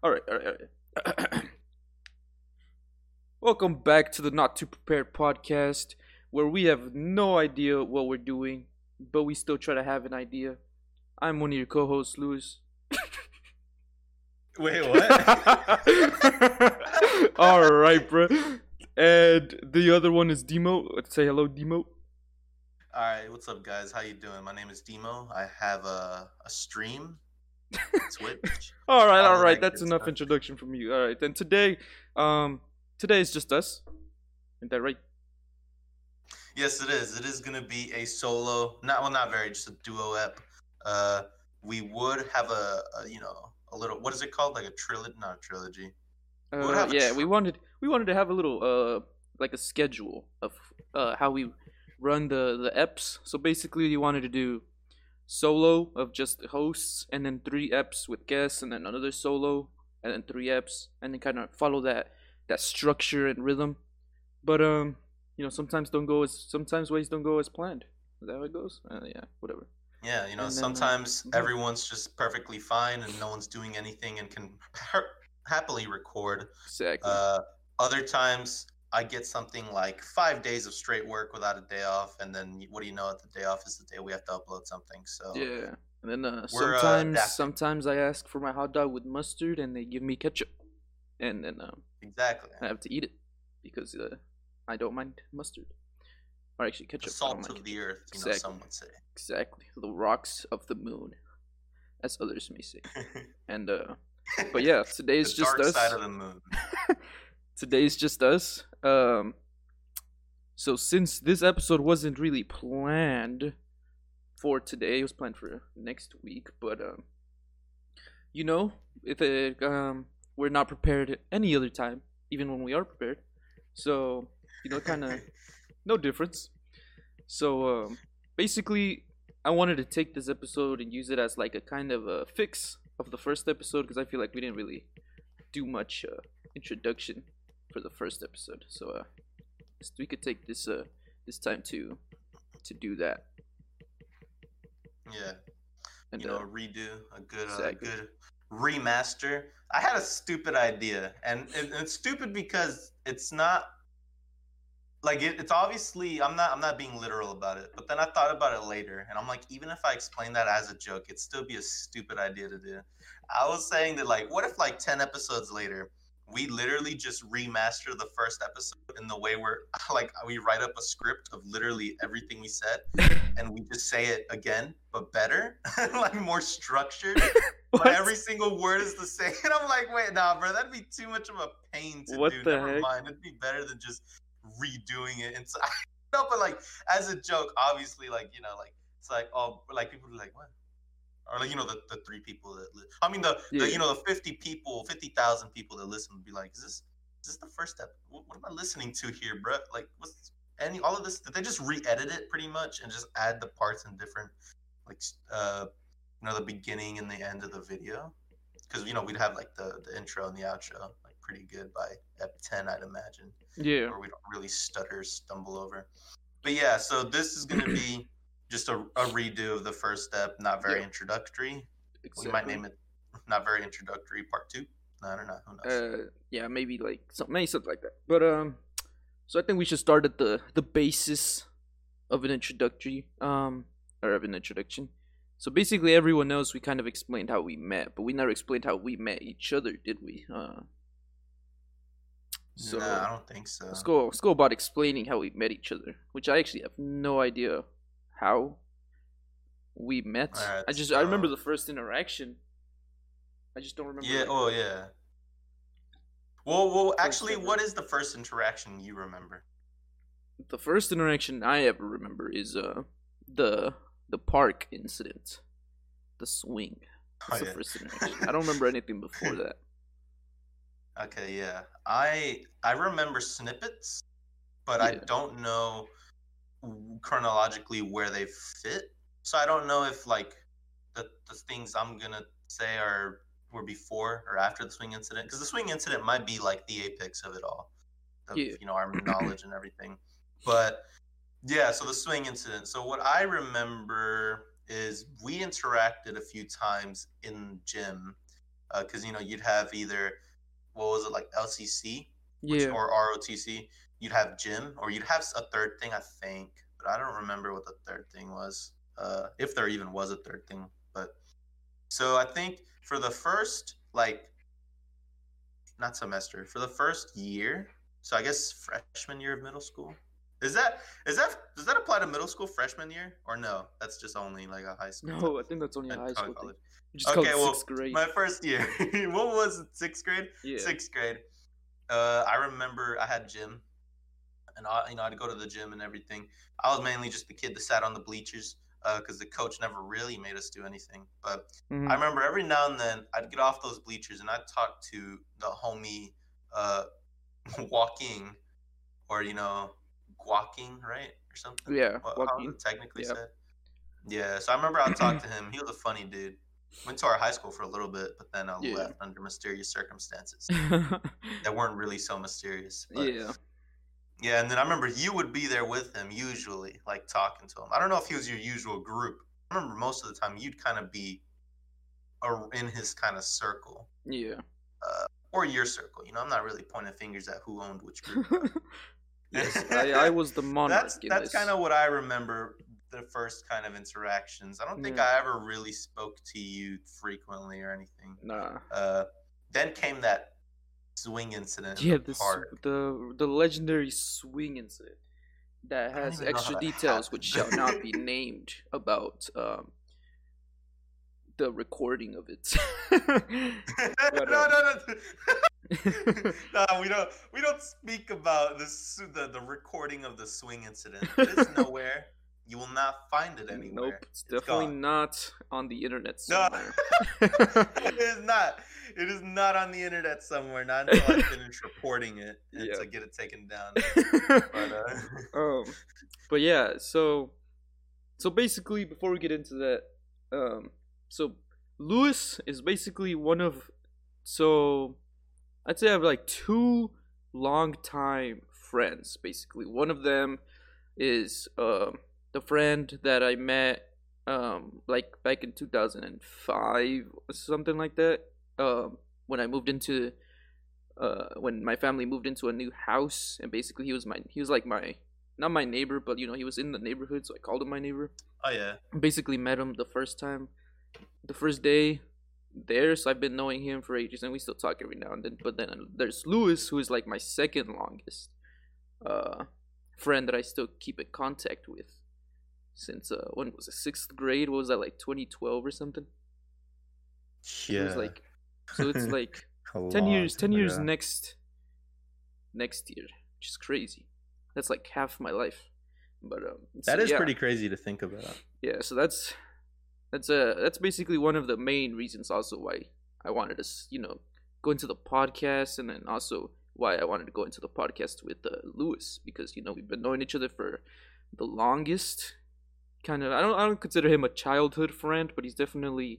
All right, all right, all right. Welcome back to the Not Too Prepared podcast, where we have no idea what we're doing, but we still try to have an idea. I'm one of your co-hosts, Luis. Wait, what? all right, bro. And the other one is Dmo. Let's say hello, Dmo. All right, what's up, guys? How you doing? My name is Dmo. I have a, a stream, Twitch. all right, All right. That's enough stuff. introduction from you. All right, then today, um, today is just us. Isn't that right? yes, it is. It is gonna be a solo, not well, not very, just a duo ep. Uh, we would have a, a you know a little what is it called? Like a trilogy? Not a trilogy. would Uh, yeah, tr- we wanted we wanted to have a little uh like a schedule of uh how we run the the eps. So basically, you wanted to do solo of just hosts, and then three eps with guests, and then another solo, and then three eps, and then kind of follow that that structure and rhythm. But um, you know, sometimes don't go as sometimes ways don't go as planned. Is that how it goes? Uh, yeah, whatever. Yeah, you know, then, uh, sometimes mhm. everyone's just perfectly fine and no one's doing anything and can happily record. Exactly. Uh, other times I get something like five days of straight work without a day off, and then what do you know? The day off is the day we have to upload something. So yeah. And then uh, uh, sometimes sometimes I ask for my hot dog with mustard, and they give me ketchup, and then um, exactly, I have to eat it because uh, I don't mind mustard. Or actually ketchup. Don't salt of the earth, you know, Exactly. some would say. Exactly. The rocks of the moon, as others may say. And uh, but yeah, today's the just dark us. side of the moon. today's just us. Um, so since this episode wasn't really planned for today, it was planned for next week. But um, you know, if it, um, we're not prepared any other time, even when we are prepared. So you know, kind of no difference. So um, basically, I wanted to take this episode and use it as like a kind of a fix of the first episode because I feel like we didn't really do much uh, introduction for the first episode. So uh, we could take this uh this time to to do that. yeah, And you know, uh, redo a good, uh, good remaster. I had a stupid idea, and it, it's stupid because it's not like it, it's obviously I'm not I'm not being literal about it. But then I thought about it later, and I'm like, even if I explain that as a joke, it'd still be a stupid idea to do. I was saying that like, what if like ten episodes later, we literally just remaster the first episode in the way where like we write up a script of literally everything we said, and we just say it again but better, like more structured. But every single word is the same. And I'm like, wait, nah, bro, that'd be too much of a pain to What do. the Never heck? mind. It'd be better than just redoing it. And so, no, but like as a joke, obviously, like you know, like it's like oh, like people are like what, or like you know the, the three people that li- I mean the, Yeah. the you know the fifty people, fifty thousand people that listen would be like, is this is this the first step? What, what am I listening to here, bro? Like what's any all of this? Did they just re-edit it pretty much and just add the parts in different like uh you know the beginning and the end of the video? Because you know we'd have like the the intro and the outro like pretty good by ep ten, I'd imagine yeah. where we don't really stutter, stumble over. But yeah, so this is going to be just a, a redo of the first step, not very Yeah. introductory. Exactly. We might name it not very introductory part two. I don't know. Who knows? Uh, yeah, maybe like some, maybe something like that. But um, so I think we should start at the the basis of an introductory um or of an introduction. So basically, everyone knows we kind of explained how we met, but we never explained how we met each other, did we? Uh. So nah, I don't think so. let's go. Let's go about explaining how we met each other, which I actually have no idea how we met. Alright, I just I remember the first interaction. I just don't remember. Yeah. Oh, yeah. Well, well, actually, what is the first interaction you remember? the first interaction I ever remember is uh the the park incident, the swing. That's Oh, the first interaction. I don't remember anything before that. Okay, yeah. I I remember snippets, but I don't know chronologically where they fit. So I don't know if like the the things I'm gonna say are were before or after the swing incident because the swing incident might be like the apex of it all, of, Yeah. you know, our knowledge and everything. But yeah, so the swing incident. So what I remember is we interacted a few times in gym uh, because you know you'd have either what was it like LCC which, Yeah. or ROTC. You'd have gym, or you'd have a third thing, I think, but I don't remember what the third thing was. Uh, if there even was a third thing, but so I think for the first like not semester for the first year. So I guess freshman year of middle school. Is that is that does that apply to middle school freshman year or no? That's just only like a high school. No, I think that's only a high school college. Okay, well, sixth grade. My first year. what was it? Sixth grade. yeah. Sixth grade. Uh, I remember I had gym, and I, you know, I'd go to the gym and everything. I was mainly just the kid that sat on the bleachers because the coach never really made us do anything. But Mhm. I remember every now and then I'd get off those bleachers and I'd talk to the homie uh, walking, or you know, walking, right, or something. Yeah, What- how was Joaquin. it technically said? Yeah. So I remember I'd talk to him. He was a funny dude. Went to our high school for a little bit, but then I Yeah. left under mysterious circumstances that weren't really so mysterious. But yeah. Yeah, and then I remember you would be there with him usually, like talking to him. I don't know if he was your usual group. I remember most of the time you'd kind of be in his kind of circle Yeah. or your circle. You know, I'm not really pointing fingers at who owned which group. yes, I, I was the monarch. that's that's kind of what I remember the first kind of interactions. I don't think Yeah. I ever really spoke to you frequently or anything. Nah. Uh, then came that swing incident. in Yeah, the this park. the the legendary swing incident that has even know how extra details which shall not be named about um the recording of it. no, no, no. no, we don't. We don't speak about this. The the recording of the swing incident. It is nowhere. You will not find it anywhere. Nope, it's definitely gone. not on the internet No, somewhere. it is not. It is not on the internet somewhere. Not until I finish reporting it and Yeah. to get it taken down. But uh, um but yeah so so basically before we get into that um so Luis is basically one of so i'd say i have like two long time friends basically one of them is um the friend that i met um like back in 2005 something like that um when i moved into uh when my family moved into a new house and basically he was my he was like my not my neighbor but you know he was in the neighborhood so i called him my neighbor oh yeah. basically met him the first time the first day there so i've been knowing him for ages and we still talk every now and then but then there's Luis who is like my second longest uh friend that i still keep in contact with since uh when was it sixth grade what was that like 2012 or something Yeah. it was like so it's like 10 long years 10 years ago. next next year which is crazy that's like half my life but um so That is yeah. pretty crazy to think about. yeah so that's that's uh that's basically one of the main reasons also why i wanted to you know go into the podcast and then also why i wanted to go into the podcast with uh, Luis because you know we've been knowing each other for the longest kind of i don't i don't consider him a childhood friend but he's definitely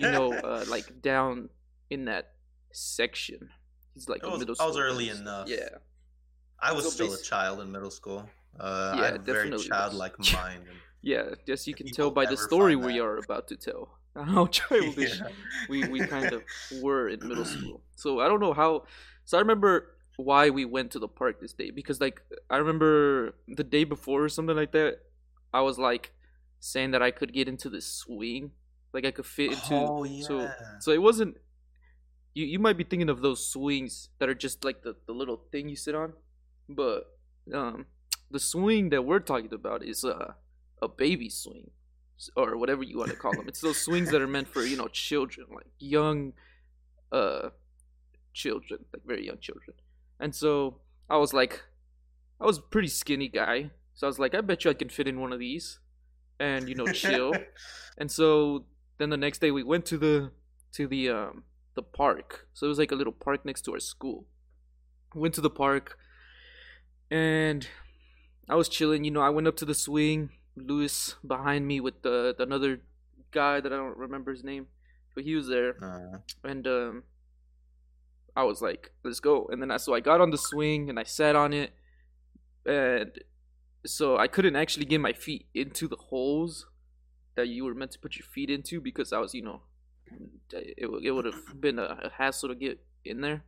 you know uh, like down in that section he's like was- middle I was early person. enough. yeah I was So still a child in middle school. Uh, Yeah, I had a very was. childlike mind. yeah yes you can tell by the story we are about to tell how childish Yeah. we we kind of were in middle school. So I don't know how. So I remember why we went to the park this day because like I remember the day before or something like that. I was like saying that I could get into the swing, like I could fit into. oh yeah. So so it wasn't. You you might be thinking of those swings that are just like the the little thing you sit on, but um the swing that we're talking about is a a baby swing or whatever you want to call them. It's those swings that are meant for you know children, like young, uh, children, like very young children. And so I was like, I was a pretty skinny guy, so I was like, I bet you I can fit in one of these, and you know chill. and so then the next day we went to the to the um the park. So it was like a little park next to our school. Went to the park, and I was chilling. You know, I went up to the swing. Luis behind me with the, the another guy that I don't remember his name, but he was there, Uh, and um, I was like, "Let's go!" And then I so I got on the swing and I sat on it, and so I couldn't actually get my feet into the holes that you were meant to put your feet into because I was, you know, it w- it would have been a, a hassle to get in there.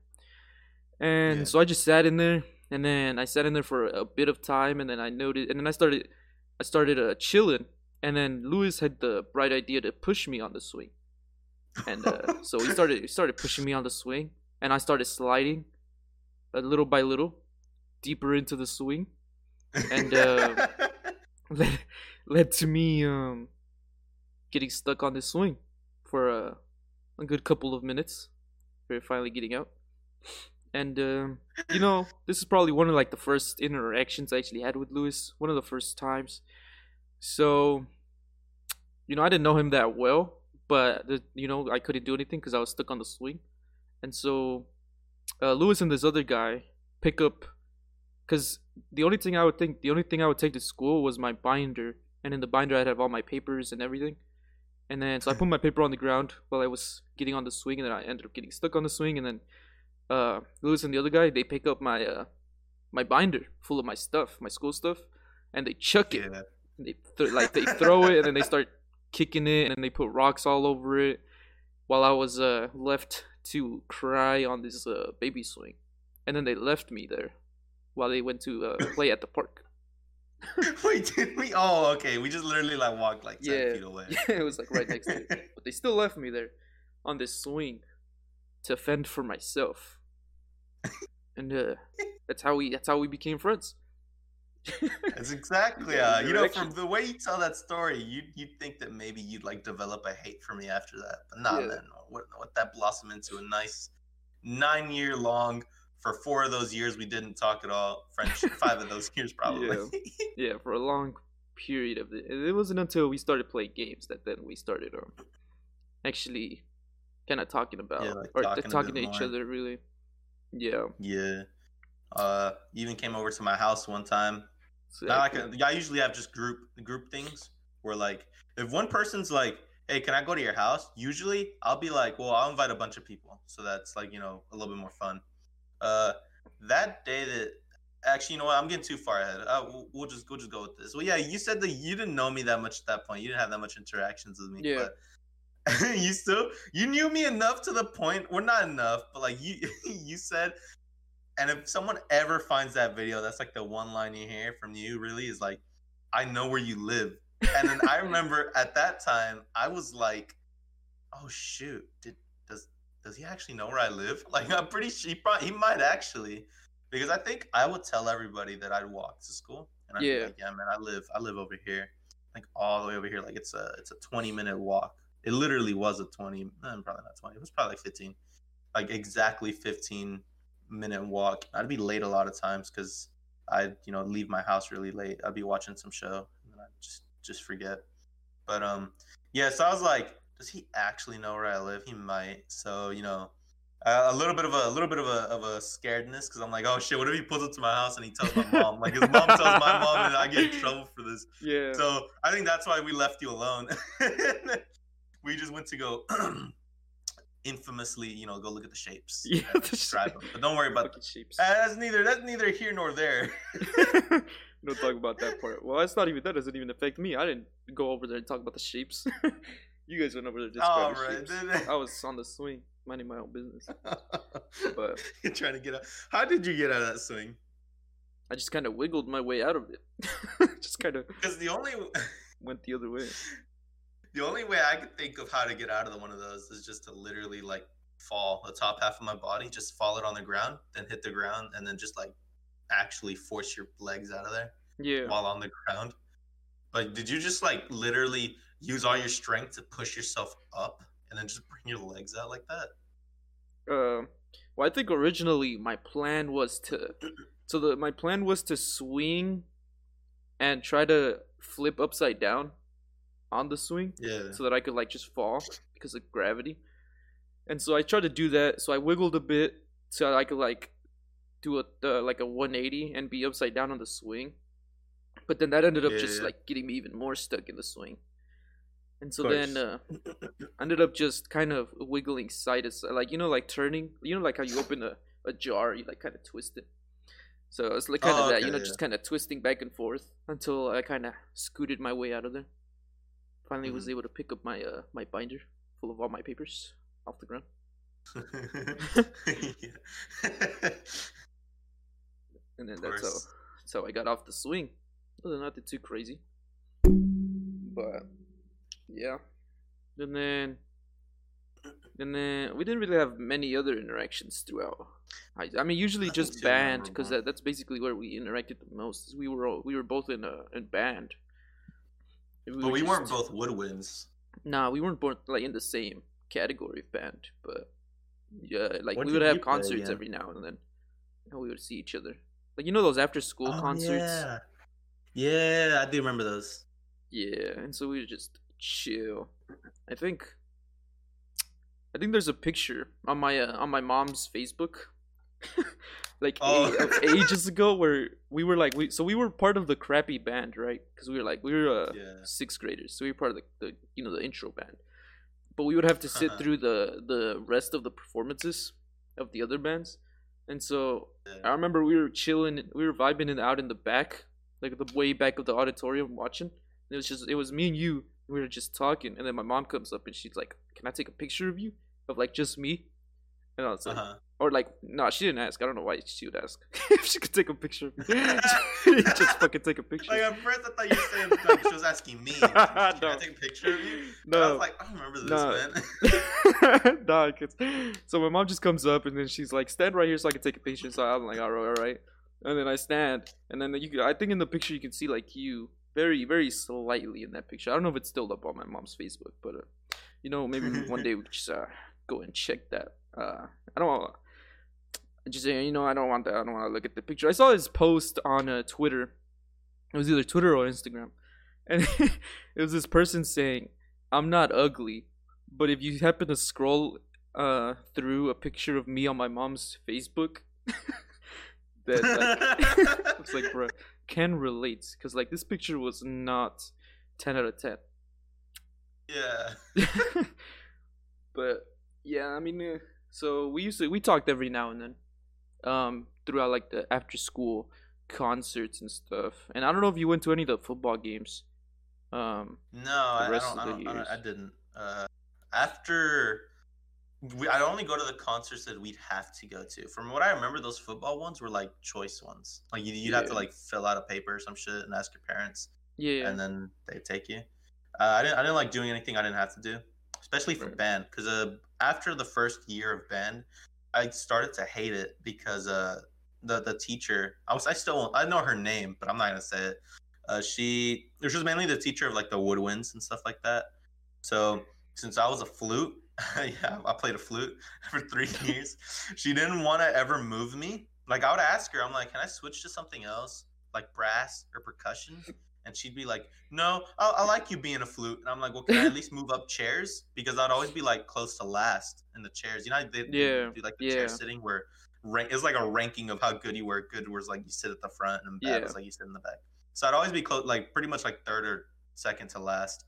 And Yeah. so I just sat in there, and then I sat in there for a bit of time, and then I noted, and then I started, I started uh, chilling, and then Luis had the bright idea to push me on the swing, and uh, so he started, he started pushing me on the swing, and I started sliding, uh, little by little, deeper into the swing, and, uh, led, led to me um getting stuck on this swing for a, a good couple of minutes for finally getting out. And um you know this is probably one of like the first interactions i actually had with Luis one of the first times. So you know i didn't know him that well but the, you know i couldn't do anything because i was stuck on the swing. And so uh, Luis and this other guy pick up because the only thing I would think, the only thing I would take to school was my binder, and in the binder I'd have all my papers and everything. And then so I put my paper on the ground while I was getting on the swing, and then I ended up getting stuck on the swing. And then uh, Luis and the other guy they pick up my uh, my binder full of my stuff, my school stuff, and they chuck it. yeah. They th- like they throw it, and then they start kicking it, and then they put rocks all over it. While I was uh, left to cry on this uh, baby swing, and then they left me there while they went to uh, play at the park. Wait, did we? Oh, okay. We just literally like walked like ten Yeah. feet away. Yeah, it was like right next to it. But they still left me there on this swing to fend for myself. And uh, that's how we that's how we became friends. That's exactly Yeah, uh, you know from the way you tell that story, you you'd think that maybe you'd like develop a hate for me after that, but nah, Yeah. man. What what that blossomed into a nice nine year long. For four of those years, we didn't talk at all. french Five of those years, probably. yeah, for a long period of it. It wasn't until we started playing games that then we started um actually kind of talking about Yeah, like or talking talking, to each other really. Yeah. yeah. Uh, even came over to my house one time. So, Not like a, I usually have just group group things where like if one person's like, "Hey, can I go to your house?" Usually I'll be like, "Well, I'll invite a bunch of people." So that's like you know a little bit more fun. Uh, that day that actually, you know what? I'm getting too far ahead. Uh, we'll, we'll just we'll just go with this. Well, yeah, you said that you didn't know me that much at that point. You didn't have that much interactions with me. Yeah. But you still you knew me enough to the point. Well, not enough, but like you you said. And if someone ever finds that video, that's like the one line you hear from you. Really, is like, "I know where you live." And then I remember at that time, I was like, "Oh shoot, did does he actually know where I live?" Like, I'm pretty sure he probably he might actually, because I think I would tell everybody that I'd walk to school, and I'd Yeah. be like, "Yeah, man, I live I live over here, like all the way over here. Like it's a it's a 20 minute walk. It literally was a 20, eh, probably not 20. It was probably like 15, like exactly 15 minute walk. I'd be late a lot of times because I'd you know leave my house really late. I'd be watching some show and then I'd just just forget. But um yeah, so I was like, does he actually know where I live? He might. So you know. Uh, a little bit of a, a little bit of a of a scaredness because I'm like, oh shit, what if he pulls up to my house and he tells my mom? Like his mom tells my mom and I get in trouble for this. Yeah. So I think that's why we left you alone. we just went to go infamously, you know, go look at the shapes. Yeah, the describe them. But don't worry about the shapes. uh, that's neither that's neither here nor there. Don't talk about that part. Well, that's not even that doesn't even affect me. I didn't go over there and talk about the sheeps. You guys went over there just All right, then. I was on the swing, minding my own business. But You're trying to get out. How did you get out of that swing? I just kind of wiggled my way out of it. just kind of Because the only went the other way. the only way I could think of how to get out of the, one of those is just to literally like fall the top half of my body, just fall it on the ground, then hit the ground, and then just like actually force your legs out of there Yeah. while on the ground. But did you just like literally use all your strength to push yourself up and then just bring your legs out like that? Uh, well, I think originally my plan was to, so the my plan was to swing, and try to flip upside down, on the swing, Yeah. so that I could like just fall because of gravity. And so I tried to do that. So I wiggled a bit so I could like do a uh, like a 180 and be upside down on the swing. But then that ended up Yeah, just yeah. like getting me even more stuck in the swing. And so then uh, I ended up just kind of wiggling side to side, like you know, like turning. You know, like how you open a, a jar, you like kind of twist it. So it's like kind Oh, of that, okay, you know, yeah. just kind of twisting back and forth until I kind of scooted my way out of there. Finally, was Mhm. able to pick up my uh my binder full of all my papers off the ground. and then that's how that's how I got off the swing. Well, nothing too crazy, but yeah. And then, and then we didn't really have many other interactions throughout. I, I mean, usually Nothing just band because uh-huh. that, that's basically where we interacted the most. We were all, we were both in a in band. And but were we weren't both woodwinds. Nah, we weren't both like in the same category of band, but yeah, like What we would have you play concerts every now and then. And we would see each other. Like you know those after school Oh, concerts. Yeah. yeah, I do remember those. Yeah, and so we would just chill. I think I think there's a picture on my uh, on my mom's Facebook. like Oh. ages ago where we were like we so we were part of the crappy band, right? Cuz we were like we were uh, Yeah. 6th graders. So we were part of the, the you know the intro band. But we would have to sit Uh-huh. through the the rest of the performances of the other bands. And so I remember we were chilling, we were vibing in out in the back, like the way back of the auditorium watching. And it was just, it was me and you. We were just talking, and then my mom comes up and she's like, "Can I take a picture of you, of like just me?" And I was like, Uh-huh. or like, no, she didn't ask. I don't know why she would ask if she could take a picture of me. just fucking take a picture. Like at first, I thought you were saying like she was asking me. Can I take a picture of you? And I was like, I don't remember this, No. man. nah, 'cause- so my mom just comes up and then she's like, "Stand right here so I can take a picture." So I'm like, "All right, all right." And then I stand, and then you, I think in the picture you can see like you very, very slightly in that picture. I don't know if it's still up on my mom's Facebook, but uh, you know, maybe one day we just uh, go and check that. Uh, I don't. I just say, you know, I don't want that. I don't want to look at the picture. I saw his post on uh, Twitter. It was either Twitter or Instagram, and it was this person saying, "I'm not ugly, but if you happen to scroll uh through a picture of me on my mom's Facebook, that like, looks like bro can relate because like this picture was not ten out of ten. yeah. but yeah, I mean, uh, so we used to we talked every now and then, um, throughout like the after school concerts and stuff. And I don't know if you went to any of the football games. Um, No, I, I don't. I, don't, I, don't, I didn't. Uh, after we, I only go to the concerts that we'd have to go to. From what I remember, those football ones were like choice ones. Like you, you'd have to like fill out a paper or some shit and ask your parents, yeah, and then they take you. Uh, I didn't. I didn't like doing anything I didn't have to do, especially for Right. band. Because uh, after the first year of band, I started to hate it because uh, the the teacher. I was. I still. won't- I know her name, but I'm not gonna say it. Uh, she. She was mainly the teacher of like the woodwinds and stuff like that. So since I was a flute, yeah, I played a flute for three years. She didn't want to ever move me. Like I would ask her, I'm like, can I switch to something else, like brass or percussion? And she'd be like, no, I, I like you being a flute. And I'm like, well, can I at least move up chairs? Because I'd always be like close to last in the chairs. You know, they, Yeah, do like the yeah. chair sitting where rank it's like a ranking of how good you were. Good was like you sit at the front, and bad Yeah. was like you sit in the back. So I'd always be close, like pretty much like third or second to last.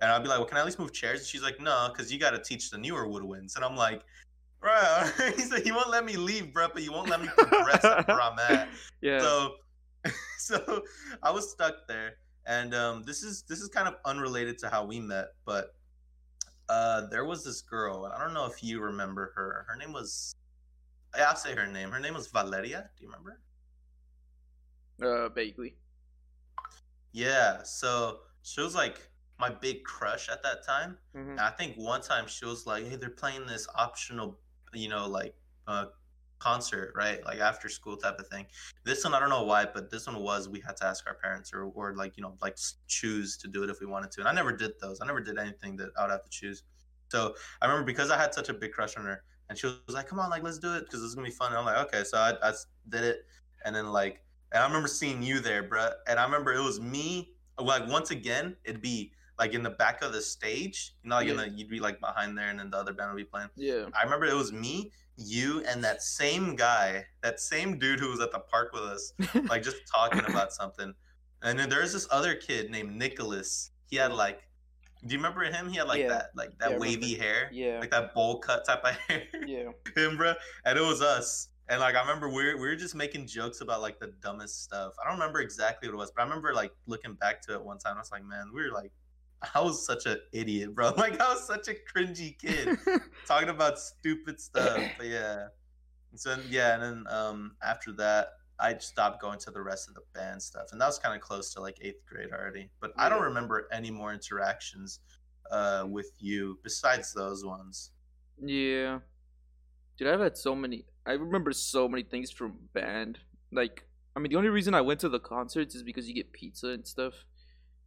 And I'd be like, well, can I at least move chairs? And she's like, no, because you got to teach the newer woodwinds. And I'm like, bro, he said, you won't let me leave, bro, but you won't let me progress where I'm at. yeah, So, so I was stuck there, and um, this is this is kind of unrelated to how we met, but uh, there was this girl, and I don't know if you remember her. Her name was, yeah, I'll say her name. Her name was Valeria. Do you remember? uh, vaguely. Yeah. So she was like my big crush at that time. Mhm. I think one time she was like, "Hey, they're playing this optional, you know, like uh, concert, right? Like after school type of thing." This one, I don't know why, but this one was we had to ask our parents or, or like you know, like choose to do it if we wanted to. And I never did those. I never did anything that I would have to choose. So I remember because I had such a big crush on her, and she was like, "Come on, like let's do it because it's gonna be fun." And I'm like, "Okay," so I did it, and then like, and I remember seeing you there, bruh. And I remember it was me. Like once again, it'd be like in the back of the stage. You know, like in Yeah. the, you'd be like behind there, and then the other band would be playing. Yeah, I remember it was me, you, and that same guy, that same dude who was at the park with us, like just talking about something. And then there's this other kid named Nicholas. He had like, do you remember him? He had like Yeah. that, like Yeah, that wavy hair, yeah, like that bowl cut type of hair. yeah. him, bro. And it was us. And like I remember we were, we were just making jokes about like the dumbest stuff. I don't remember exactly what it was, but I remember like looking back to it one time. I was like, man, we were like I was such an idiot, bro. Like I was such a cringy kid talking about stupid stuff. But yeah. So yeah, and then um after that I stopped going to the rest of the band stuff. And that was kind of close to like eighth grade already. But I don't remember any more interactions uh with you besides those ones. Yeah. Dude, I've had so many. I remember so many things from band. Like, I mean, the only reason I went to the concerts is because you get pizza and stuff.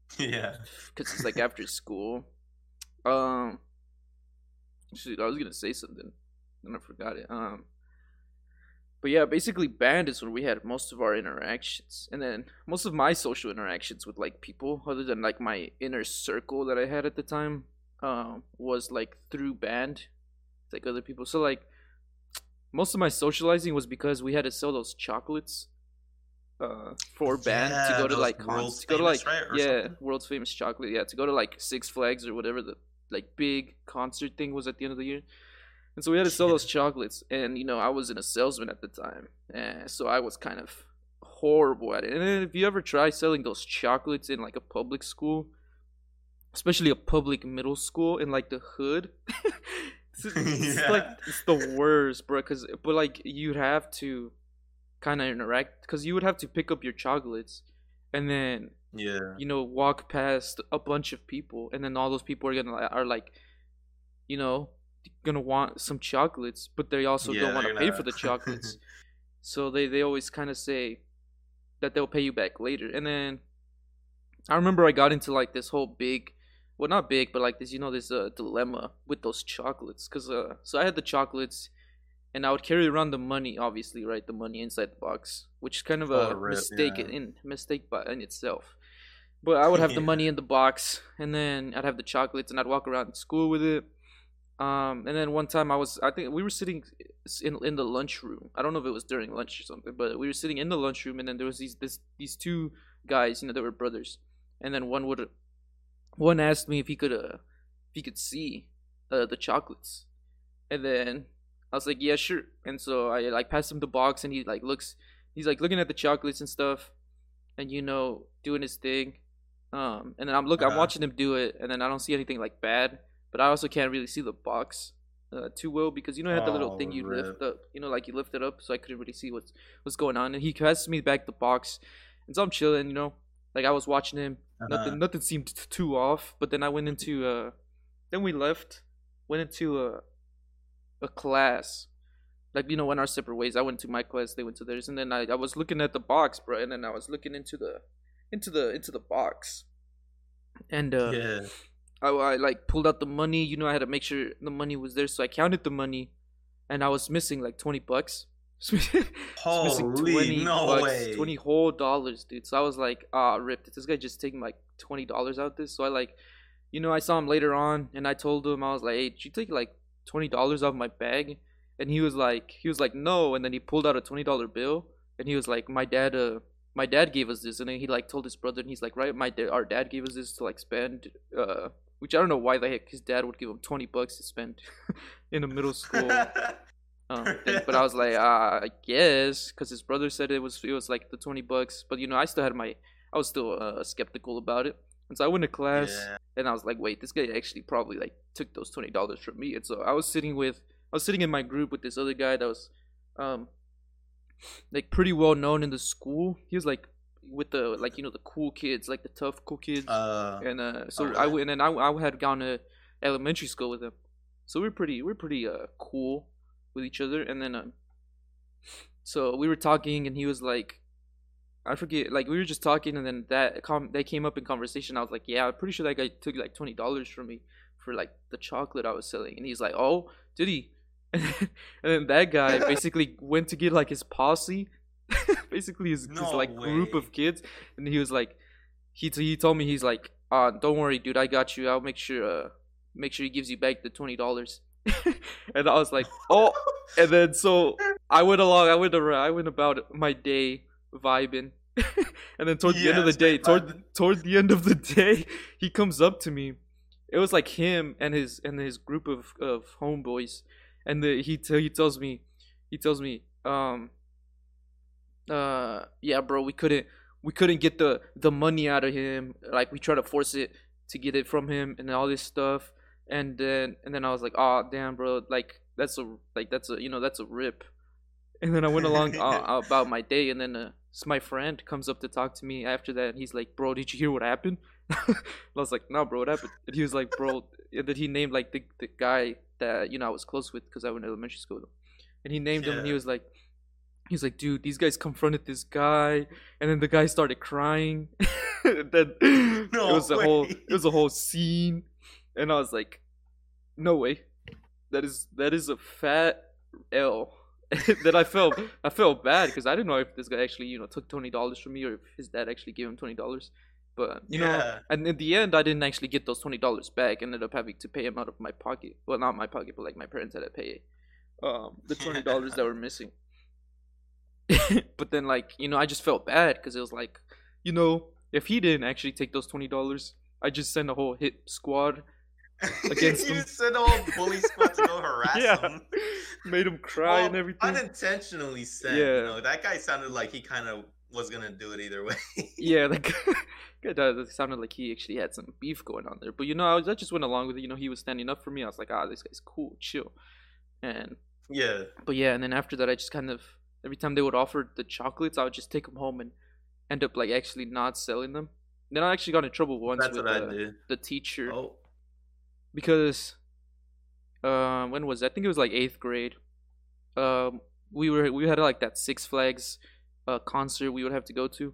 yeah. Because it's like after school. Um. Shoot, I was gonna say something, and I forgot it. Um. But yeah, basically, band is where we had most of our interactions, and then most of my social interactions with like people, other than like my inner circle that I had at the time, um, was like through band, like other people. So like, most of my socializing was because we had to sell those chocolates, uh, for band to go to like cons, to go to like right, yeah, something? world's famous chocolate, yeah, to go to like Six Flags or whatever the like big concert thing was at the end of the year. And so we had to sell Yeah. those chocolates, and you know I was in a salesman at the time, and so I was kind of horrible at it. And if you ever try selling those chocolates in like a public school, especially a public middle school in like the hood, it's, it's Yeah. like it's the worst, bro. Cause but like you'd have to kind of interact, cause you would have to pick up your chocolates, and then Yeah. you know walk past a bunch of people and then all those people are gonna are like you know gonna want some chocolates but they also Yeah, don't want to pay gonna- for the chocolates. So they they always kind of say that they'll pay you back later. And then i remember i got into like this whole big well not big but like this you know this uh, dilemma with those chocolates because uh so i had the chocolates and i would carry around the money obviously right the money inside the box which is kind of a Oh, rip, mistake yeah. in mistake by in itself but I would have the money in the box, and then I'd have the chocolates, and I'd walk around school with it. Um, and then one time I was, I think we were sitting in in the lunchroom. I don't know if it was during lunch or something, but we were sitting in the lunchroom, and then there was these this these two guys, you know, they were brothers, and then one would, one asked me if he could uh, if he could see, uh, the chocolates, and then I was like, yeah, sure. And so I like passed him the box, and he like looks, he's like looking at the chocolates and stuff, and you know, doing his thing. Um, and then I'm look, I'm Uh-huh. watching him do it, and then I don't see anything like bad, but I also can't really see the box uh, too well because you know, I had the little Oh, thing you rip. lift up, you know, like you lift it up, so I couldn't really see what's what's going on. And he passes me back the box, and so I'm chilling, you know, like I was watching him. Uh-huh. Nothing, nothing seemed t- too off. But then I went into uh, then we left, went into a a class. Like you know, went our separate ways. I went to my class, they went to theirs, and then I, I was looking at the box, bro, and then I was looking into the into the into the box, and uh, yeah. I, I like pulled out the money. You know, I had to make sure the money was there, so I counted the money, and I was missing like twenty bucks. Holy, no way. twenty whole dollars, dude. So I was like, ah, ripped. Did this guy just take like twenty dollars out this? So I like, you know, I saw him later on, and I told him I was like, hey, did you take like twenty dollars out of my bag? And he was like, he was like, no. And then he pulled out a twenty dollar bill, and he was like, my dad, uh, my dad gave us this, and then he like told his brother, and he's like, right, my dad, our dad gave us this to like spend, uh, which I don't know why the heck his dad would give him twenty bucks to spend in a middle school um, thing. But I was like, uh, I guess, because his brother said it was it was like the twenty bucks. But you know, I still had my, I was still uh, skeptical about it. And so I went to class, Yeah. and I was like, wait, this guy actually probably like took those twenty dollars from me. And so I was sitting with, I was sitting in my group with this other guy that was, um, like pretty well known in the school. He was like with the like you know the cool kids, like the tough cool kids. Uh, and uh, so I went and I, I had gone to elementary school with him, so we're pretty we're pretty uh cool with each other. And then um, so we were talking, and he was like, I forget, like we were just talking, and then that com- that came up in conversation. I was like, yeah, I'm pretty sure that guy took like twenty dollars from me for like the chocolate I was selling, and he's like, oh, did he? And then, and then that guy basically went to get like his posse, basically his, his No like group of kids, and he was like, he he told me he's like, uh, don't worry, dude, I got you. I'll make sure uh make sure he gives you back the twenty dollars. and I was like, oh, and then so I went along. I went around. I went about my day vibing, and then toward the end of the day, toward vibing. toward the end of the day, he comes up to me. It was like him and his and his group of of homeboys, and the, he t- he tells me, he tells me, um, uh, yeah, bro, we couldn't we couldn't get the the money out of him. Like we tried to force it to get it from him and all this stuff. And then and then I was like, oh damn, bro, like that's a like that's a you know that's a rip. And then I went along uh, about my day, and then uh, my friend comes up to talk to me after that, and he's like, "Bro, did you hear what happened?" I was like, "No, bro, what happened?" And he was like, "Bro," and then he named like the the guy that you know I was close with because I went to elementary school, and he named him, and he was like, he was like, "Dude, these guys confronted this guy," and then the guy started crying. and then it No was a whole it was a whole scene, and I was like, "No way, that is that is a fat L." that I felt I felt bad because I didn't know if this guy actually you know took twenty dollars from me or if his dad actually gave him twenty dollars. But you know, and in the end, I didn't actually get those twenty dollars back. Ended up having to pay him out of my pocket. Well, not my pocket, but like my parents had to pay um, the twenty dollars that were missing. but then, like you know, I just felt bad because it was like, you know, if he didn't actually take those twenty dollars, I just sent a whole hit squad, Against you them. sent a whole bully squad to go harass Yeah. them. Made him cry and everything. Unintentionally said. Yeah. You know, that guy sounded like he kind of was gonna do it either way. yeah, that guy, sounded like he actually had some beef going on there. But you know, I, was, I just went along with it. You know, he was standing up for me. I was like, ah, this guy's cool, chill. And yeah. but yeah, and then after that, I just kind of every time they would offer the chocolates, I would just take them home and end up like actually not selling them. Then I actually got in trouble once That's with did. the teacher Oh. because uh, when was it? I think it was like eighth grade. Um, we were we had like that Six Flags uh, concert we would have to go to,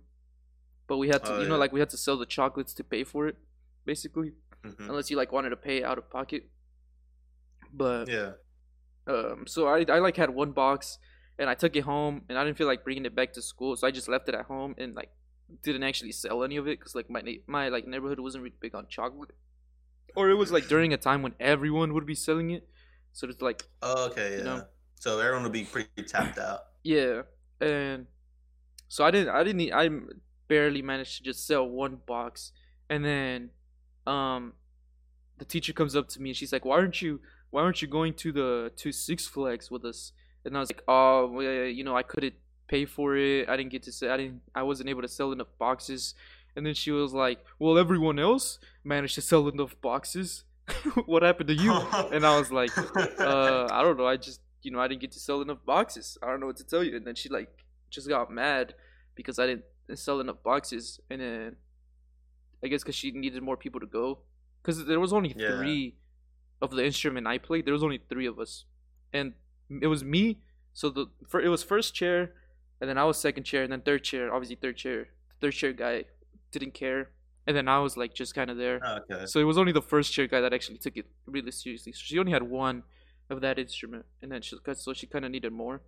but we had to Oh, you know like we had to sell the chocolates to pay for it, basically, mhm. unless you like wanted to pay out of pocket. But Yeah. um, so I I like had one box and I took it home and I didn't feel like bringing it back to school, so I just left it at home and like didn't actually sell any of it because like my na- my like neighborhood wasn't really big on chocolate, or it was like during a time when everyone would be selling it, so it's like Oh, okay. Yeah. You know? So everyone would be pretty tapped out. yeah, and so I didn't I didn't I barely managed to just sell one box, and then um the teacher comes up to me and she's like, why aren't you why aren't you going to the to Six Flags with us? And I was like, oh, well, you know, I couldn't pay for it. I didn't get to say, I didn't, I wasn't able to sell enough boxes. And then she was like, well, everyone else managed to sell enough boxes. what happened to you? and I was like, uh, I don't know. I just, you know, I didn't get to sell enough boxes. I don't know what to tell you. And then she like just got mad because I didn't sell enough boxes. And then I guess because she needed more people to go, because there was only Yeah. three of the instrument I played. There was only three of us, and it was me. So the for it was first chair, and then I was second chair, and then third chair. Obviously, third chair. The third chair guy didn't care, and then I was like just kind of there. okay. So it was only the first chair guy that actually took it really seriously. So she only had one of that instrument, and then she so she kind of needed more.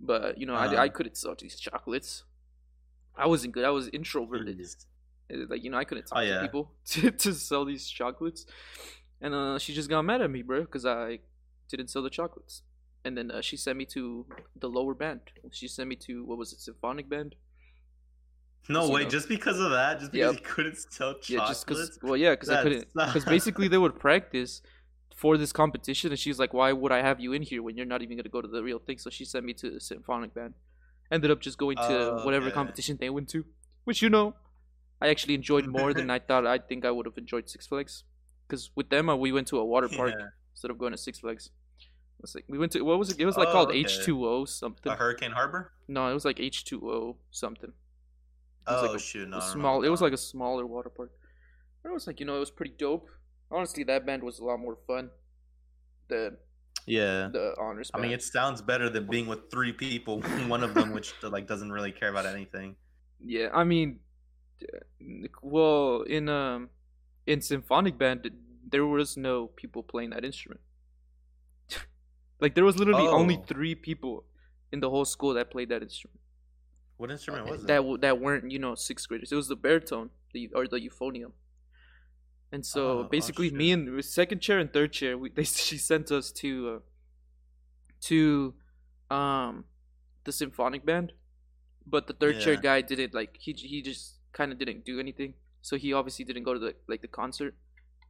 But you know, Uh-huh. I I couldn't sell these chocolates. I wasn't good. I was introverted. Uh, Like you know, I couldn't talk Oh, to people to, to sell these chocolates, and uh, she just got mad at me, bro, because I didn't sell the chocolates. And then uh, she sent me to the lower band. She sent me to what was it, symphonic band? No way, know. just because of that, just because Yep. you couldn't sell chocolates. Yeah, just because. Well, yeah, because I couldn't. Because basically they would practice for this competition, and she's like, "Why would I have you in here when you're not even gonna go to the real thing?" So she sent me to the symphonic band. Ended up just going to Oh, whatever okay. competition they went to, which you know, I actually enjoyed more than I thought. I think I would have enjoyed Six Flags, because with them uh, we went to a water park Yeah. instead of going to Six Flags. It's like we went to what was it? It was like Oh, called. H two O something. A Hurricane Harbor? No, it was like H two O something. It was Oh like a- shoot, no. a small. It was like a smaller water park. But it was like you know it was pretty dope. Honestly, that band was a lot more fun than Yeah. the honors. I mean, it sounds better than being with three people. One of them, which like doesn't really care about anything. yeah. I mean, uh, well, in um, in symphonic band, there was no people playing that instrument. like there was literally only Oh. three people in the whole school that played that instrument. What instrument was that that? that weren't you know sixth graders. It was the baritone, the or the euphonium. And so Oh, oh, basically, me and second chair and third chair, we, they she sent us to uh, to um the symphonic band, but the third chair guy didn't like he he just kind of didn't do anything. So he obviously didn't go to the like the concert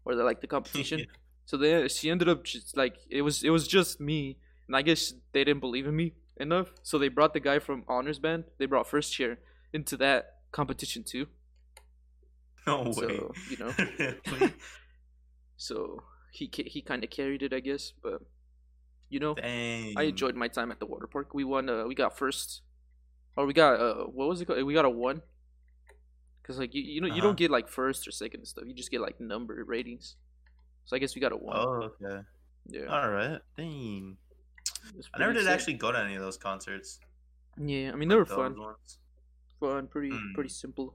or the like the competition. So then she ended up just like it was it was just me, and I guess they didn't believe in me enough. So they brought the guy from honors band. They brought first chair into that competition too. No way. So, you know. So he he kind of carried it, I guess. But you know, Dang. I enjoyed my time at the water park. We won. Uh, we got first. Or we got uh, what was it called? We got a one. Cause like you you know you Uh-huh. don't get like first or second and stuff. You just get like number ratings. So I guess we got a one. Oh, okay. yeah. All right. Dang. I never did sick. actually go to any of those concerts. Yeah, I mean they were fun. ones. Fun, pretty Mm. pretty simple.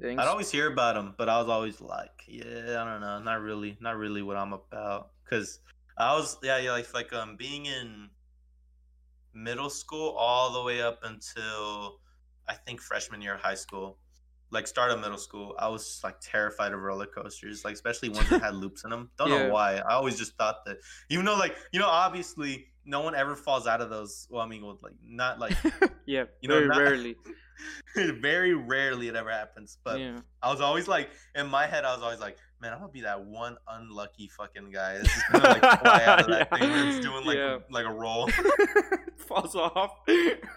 Things. I'd always hear about them, but I was always like, yeah, I don't know, not really, not really what I'm about. Cause I was, yeah, yeah, like like um being in middle school all the way up until I think freshman year of high school, like start of middle school, I was like terrified of roller coasters, like especially ones that had loops in them. Don't Yeah. know why. I always just thought that, even though like you know, obviously no one ever falls out of those. Well, I mean, well, like not like yeah, you know, very not- rarely. very rarely it ever happens, but. yeah. I was always like, in my head, I was always like, man, I'm gonna be that one unlucky fucking guy that's just gonna like fly out of that Yeah. thing when it's doing like Yeah. a, like a roll. Falls off.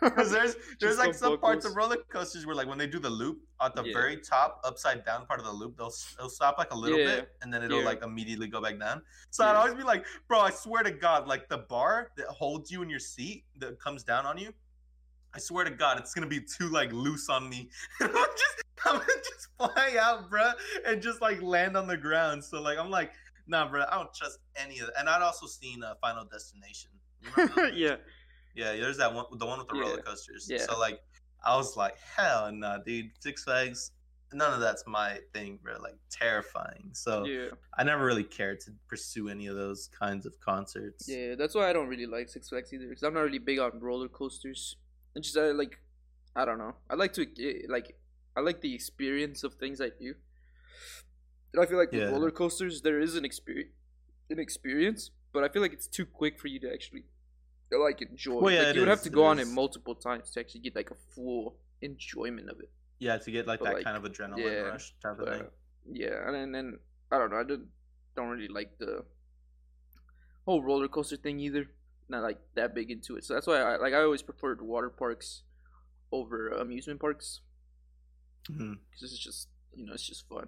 Because there's there's Just like some parts of roller coasters where like when they do the loop at the Yeah. very top upside down part of the loop, they'll it'll stop like a little bit and then it'll like immediately go back down. So I'd always be like, bro, I swear to God, like the bar that holds you in your seat that comes down on you. I swear to God, it's gonna be too like loose on me. I'm just, I'm gonna just fly out, bruh, and just like land on the ground. So like, I'm like, nah, bro, I don't trust any of that. And I'd also seen uh, Final Destination. You remember that? yeah. yeah, there's that one, the one with the roller coasters. Yeah. So like, I was like, hell nah, dude, Six Flags. None of that's my thing, bro. Like terrifying. So Yeah. I never really cared to pursue any of those kinds of concerts. Yeah, that's why I don't really like Six Flags either. Because I'm not really big on roller coasters. It's just I like, I don't know. I like to eh, like, I like the experience of things I do. And I feel like with roller coasters, there is an experience, an experience, but I feel like it's too quick for you to actually like enjoy. Well, yeah, like, it you would have to go on it multiple times to actually get like a full enjoyment of it. Yeah, to get like But, that like, kind of adrenaline yeah, rush type of thing. yeah, and then, then I don't know. I don't don't really like the whole roller coaster thing either. Not like that big into it. So that's why I like I always preferred water parks over amusement parks because it's just you know it's just fun.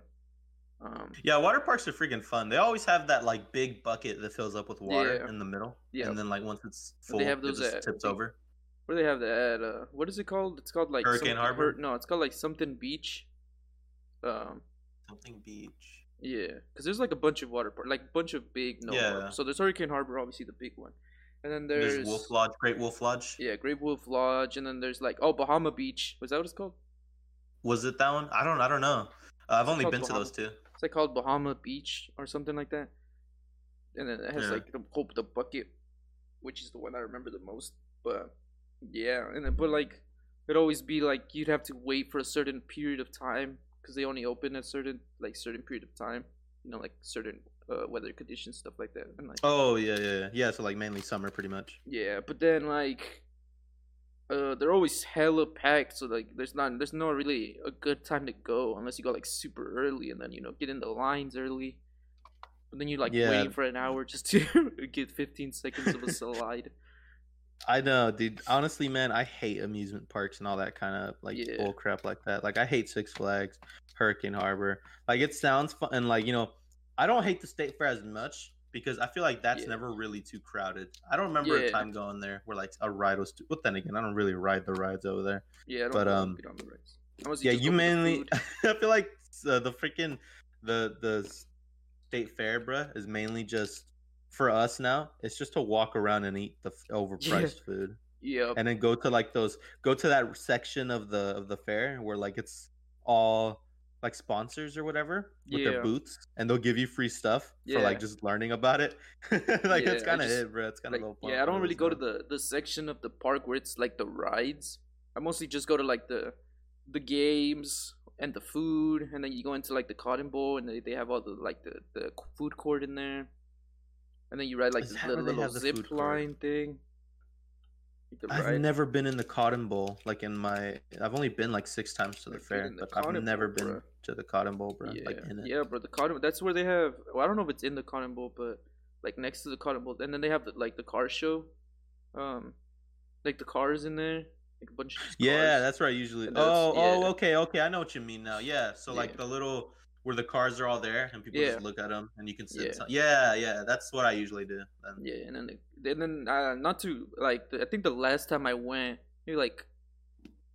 Um, Yeah, water parks are freaking fun. They always have that like big bucket that fills up with water Yeah. in the middle. Yeah. And then like once it's full, they have it those just at- tips they- over. where they have that? Uh, what is it called? It's called like Hurricane Harbor? No, it's called like something beach. Um, Something beach. Yeah, because there's like a bunch of water parks, like a bunch of big no. Yeah. So there's Hurricane Harbor, obviously the big one, and then there's, There's, Wolf Lodge, Great Wolf Lodge. Yeah, Great Wolf Lodge, and then there's like oh Bahama Beach. Was that what it's called? Was it that one? I don't I don't know. Uh, I've only been to those two. It's like called Bahama Beach or something like that. And then it has Yeah. like the hope the bucket, which is the one I remember the most. But yeah, and then, but like it'd always be like you'd have to wait for a certain period of time because they only open a certain like certain period of time. You know, like certain uh, weather conditions, stuff like that. And like Oh yeah, yeah, yeah. So like mainly summer pretty much. Yeah, but then like uh they're always hella packed, so like there's not there's no really a good time to go unless you go like super early and then you know get in the lines early. But then you're like Yeah. waiting for an hour just to get 15 seconds of a slide. I know, dude. Honestly, man, I hate amusement parks and all that kind of like Yeah. bull crap like that. Like I hate Six Flags, Hurricane Harbor. Like it sounds fun, and like you know, I don't hate the State Fair as much because I feel like that's Yeah. never really too crowded. I don't remember Yeah. a time going there where like a ride was. Too... But then again, I don't really ride the rides over there. Yeah, I don't But, um, the rides. Yeah, you go for the mainly. I feel like uh, the freaking the the State Fair, bruh, is mainly just for us now. It's just to walk around and eat the overpriced food Yeah, and then go to like those go to that section of the of the fair where like it's all like sponsors or whatever with Yeah. their boots and they'll give you free stuff for like just learning about it like Yeah, that's kind of it bro it's kind of like, yeah, I don't really go to the the section of the park where it's like the rides. I mostly just go to like the the games and the food, and then you go into like the Cotton Bowl, and they, they have all the like the the food court in there, and then you ride like Is the, that the where they little the zip line thing. I've never been in the Cotton Bowl like in my I've only been like six times to the I've fair the but I've never Bowl, been bruh. to the Cotton Bowl bro yeah, like in it yeah, bro. The Cotton that's where they have. Well, I don't know if it's in the Cotton Bowl, but like next to the Cotton Bowl, and then they have the, like the car show, um, like the cars in there, like a bunch of Yeah, cars. that's where I usually. That's- Oh, oh, okay, okay. I know what you mean now. Yeah. So like Yeah. the little where the cars are all there and people Yeah. just look at them and you can sit. Yeah. some- Yeah, yeah. That's what I usually do. Then. Yeah, and then and then uh, not to like I think the last time I went, maybe like,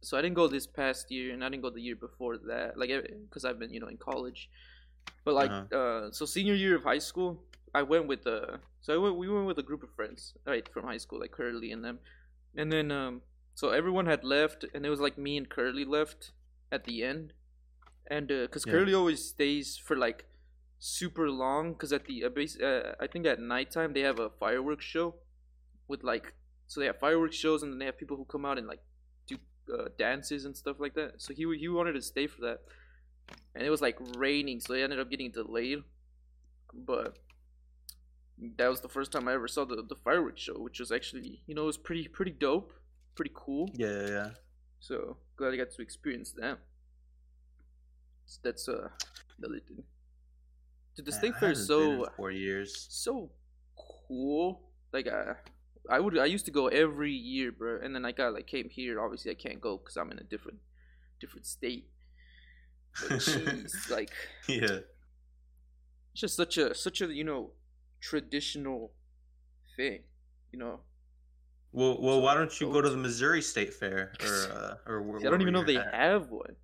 so I didn't go this past year, and I didn't go the year before that, like because I've been you know in college, but like Uh-huh. uh so senior year of high school, I went with uh so I went, we went with a group of friends right from high school like Curly and them, and then um so everyone had left, and it was like me and Curly left at the end, and uh, cause Yeah. Curly always stays for like super long because at the uh, base, uh, I think at nighttime they have a fireworks show with like so they have fireworks shows and then they have people who come out and like do uh, dances and stuff like that. So he he wanted to stay for that, and it was like raining, so it ended up getting delayed. But that was the first time I ever saw the the fireworks show, which was actually you know it was pretty pretty dope, pretty cool. Yeah, yeah, yeah. So glad I got to experience that. So that's uh thing. Dude, Man, state fair is haven't been in so four years. so cool. Like I, I would I used to go every year, bro. And then I got like came here. Obviously, I can't go because I'm in a different different state. Jeez, like yeah. it's just such a such a you know traditional thing, you know. Well, well, why don't you go to the Missouri State Fair or uh, or where, See, I don't even know they have one.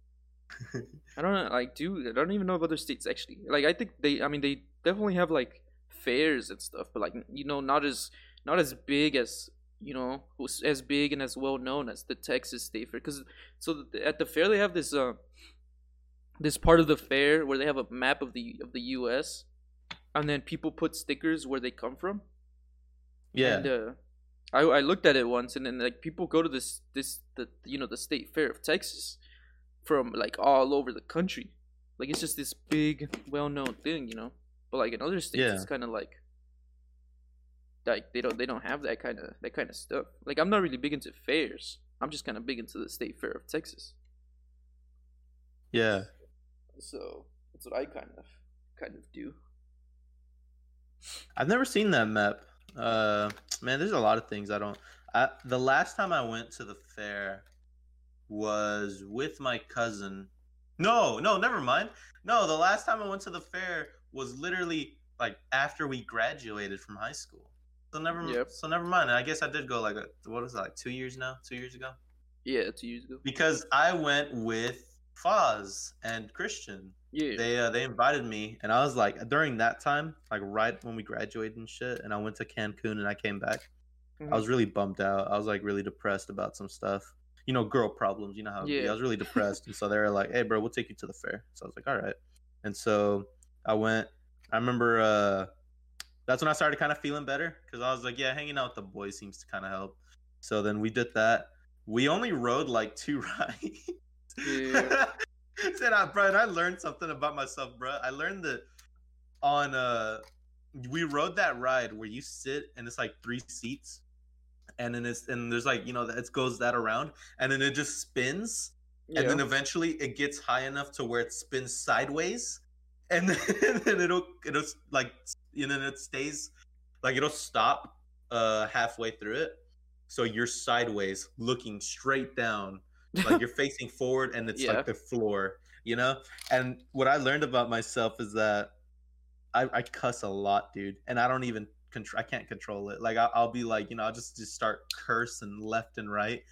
I don't know, like, dude, I don't even know of other states actually. Like, I think they, I mean, they definitely have like fairs and stuff, but like, you know, not as not as big as you know, as big and as well known as the Texas State Fair. Because so at the fair they have this uh this part of the fair where they have a map of the of the U.S. and then people put stickers where they come from. Yeah. And uh, I I looked at it once, and then like people go to this this the you know the state fair of Texas from like all over the country. Like it's just this big, well known thing, you know. But like in other states, Yeah. it's kind of like like they don't they don't have that kind of that kind of stuff. Like I'm not really big into fairs. I'm just kind of big into the state fair of Texas. yeah. So that's what I kind of kind of do. I've never seen that map. Uh, man, there's a lot of things I don't. I, the last time I went to the fair was with my cousin. No, no, never mind. No, the last time I went to the fair was literally like after we graduated from high school. So never, Yep. so never mind. I guess I did go like a, what was it, like two years now? Two years ago? Yeah, two years ago. Because I went with Foz and Christian Yeah. they uh, they invited me and i was like during that time like right when we graduated and shit and i went to cancun and i came back Mhm. i was really bummed out i was like really depressed about some stuff you know girl problems you know how. Yeah. i was really depressed and so they were like hey bro we'll take you to the fair so i was like all right and so i went i remember uh that's when i started kind of feeling better because i was like yeah hanging out with the boys seems to kind of help so then we did that we only rode like two rides Yeah. Said I, bro, and I learned something about myself, bro. I learned that on uh, we rode that ride where you sit and it's like three seats, and then it's and there's like you know it goes that around, and then it just spins, yeah. and then eventually it gets high enough to where it spins sideways, and then, and then it'll it'll like and then it stays like it'll stop uh halfway through it, so you're sideways looking straight down like you're facing forward and it's Yeah. like the floor you know and what i learned about myself is that i, I cuss a lot dude and i don't even control i can't control it. Like I'll, I'll be like you know i'll just just start cursing left and right.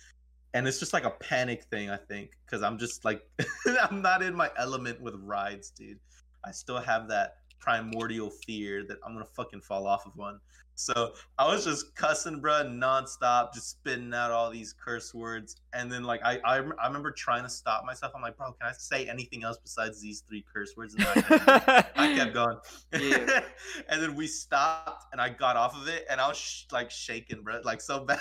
And it's just like a panic thing i think because i'm just like i'm not in my element with rides dude. I still have that primordial fear that i'm gonna fucking fall off of one so I was just cussing, bro, nonstop, just spitting out all these curse words. And then, like, I, I, I remember trying to stop myself. I'm like, bro, can I say anything else besides these three curse words? And I kept, I kept going. Yeah. and then we stopped, and I got off of it, and I was sh- like shaking, bro, like so bad.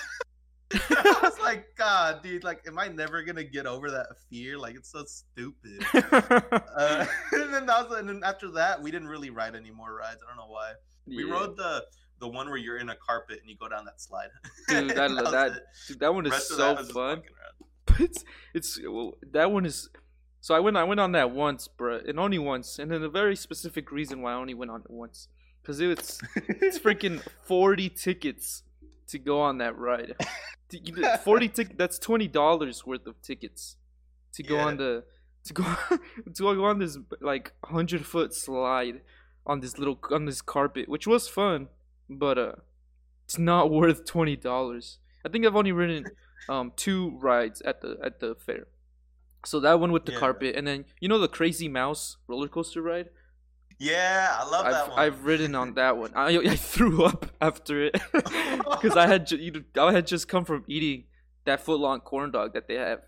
I was like, God, dude, like, am I never gonna get over that fear? Like, it's so stupid. Uh, and then that was, and then after that, we didn't really ride any more rides. I don't know why. We Yeah. rode the the one where you're in a carpet and you go down that slide. Dude, that- was that. Dude, that one is so that fun. But it's it's well, that one is. So I went I went on that once, bro, and only once, and then a very specific reason why I only went on it once, because it's it's freaking forty tickets to go on that ride. To- you did- Forty tick. That's twenty dollars worth of tickets to go Yeah. on the to go to go on this like hundred foot slide on this little on this carpet, which was fun, but uh, it's not worth twenty dollars. I think I've only ridden um two rides at the at the fair. So that one with the Yeah. carpet, and then you know the Crazy Mouse roller coaster ride. Yeah, I love that I've, one. I've ridden on that one. I, I threw up after it because I had ju- I had just come from eating that foot long corn dog that they have.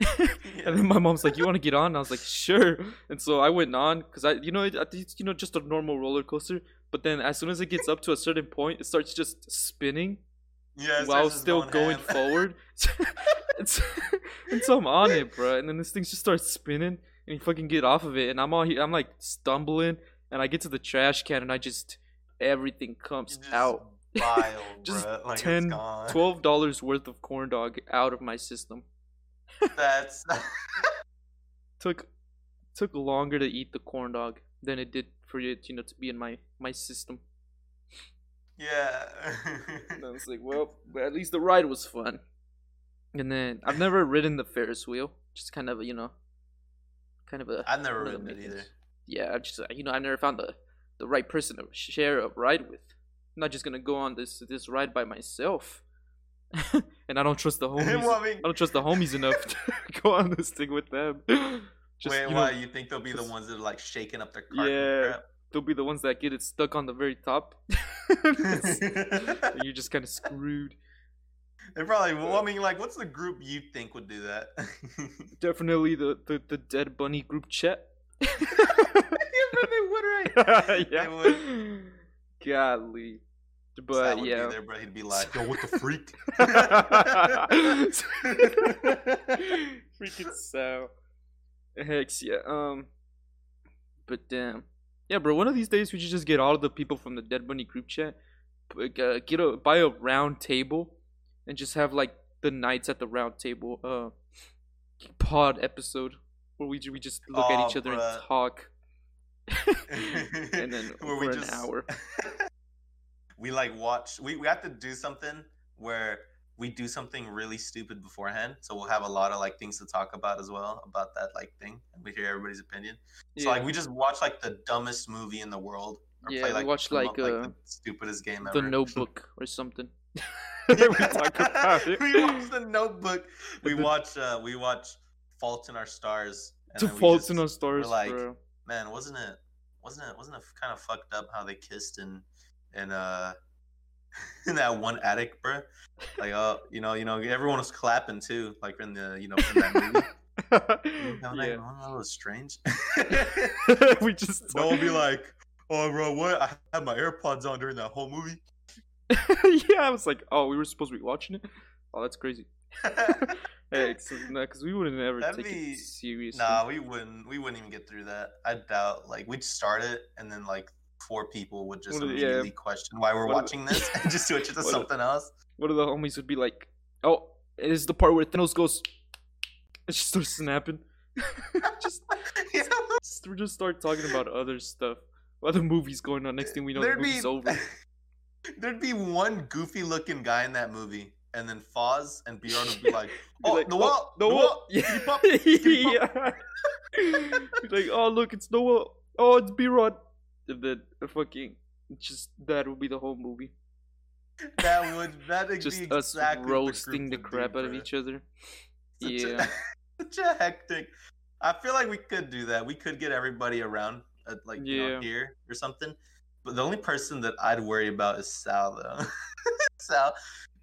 And then my mom's like, "You want to get on?" And I was like, "Sure." And so I went on because I, you know, it, it's you know just a normal roller coaster. But then as soon as it gets up to a certain point, it starts just spinning yeah, while still going ham. forward. and so I'm on it, bro. And then this thing just starts spinning, and fucking get off of it, and I'm all here, I'm like stumbling, and I get to the trash can, and I just everything comes just out. Vile, Just like it's 10 gone. Twelve dollars worth of corn dog out of my system. That's Took took longer to eat the corn dog than it did for it, you know, to be in my my system. yeah. And I was like, well, but at least the ride was fun. And then I've never ridden the Ferris wheel, just kind of you know, kind of a. I've never one of the ridden it either. Yeah, I just you know I never found the the right person to share a ride with. I'm not just gonna go on this this ride by myself. and I don't trust the homies. Well, I mean- I don't trust the homies enough to go on this thing with them. Just, Wait, you why? know, You think they'll be the ones that are like shaking up their cart? Yeah. they'll be the ones that get it stuck on the very top. You're just kind of screwed. They probably. Well, I mean, like, what's the group you think would do that? Definitely the, the, the dead bunny group chat. yeah, but they would, right? yeah. They would. Godly. But would yeah. be there, bro. He'd be like, "Yo, what the freak?" Freaking so. Hex, yeah. Um, but damn, yeah, bro. One of these days, we should just get all of the people from the Dead Bunny group chat, like, uh, get a buy a round table, and just have like the knights at the round table uh pod episode where we we just look at each other bruh. and talk. and then Where for we an hour. we like watch. We we have to do something where we do something really stupid beforehand. So we'll have a lot of like things to talk about as well about that like thing, and we hear everybody's opinion. So like we just watch like the dumbest movie in the world. Or Yeah, play, we like, watch, the like, uh, the stupidest game ever. the. Notebook or something. We talk about it. we watch the Notebook. We watch. uh We watch Fault in Our Stars. and The then we faults just- in our stars, like, bro. man, wasn't it? Wasn't it? Wasn't it kind of fucked up how they kissed in, in uh, in that one attic, bro? Like, oh, you know, you know, everyone was clapping too, like in the, you know, in that movie. Know, like, yeah. oh, that was strange. we just no one be like, oh, bro, what? I had my AirPods on during that whole movie. yeah, I was like, oh, we were supposed to be watching it. Oh, that's crazy. Hey, because we wouldn't ever That'd take be- it seriously. nah, we wouldn't. We wouldn't even get through that. I doubt. Like, we'd start it, and then like four people would just of yeah. immediately question why we're One of the- watching this, and just switch it to something else. One of the homies would be like, oh, it is the part where Thanos goes, and just starts snapping. just, Yeah. just, we just start talking about other stuff. Other movies going on. Next eh, thing we know, the There'd movie's be- over. There'd be one goofy looking guy in that movie, and then Foz and Bjorn would be like, "Oh, like, the wall, the wall. Yeah. skip up, skip up." yeah. Like, oh look, it's Noah. Oh, it's B-Rod. And then fucking, just that would be the whole movie. That would that'd Just be us exactly what the roasting the, crap out of each other. Such Yeah. a, such a hectic. I feel like we could do that. We could get everybody around, at, like you know, here or something. But the only person that I'd worry about is Sal, though. Sal,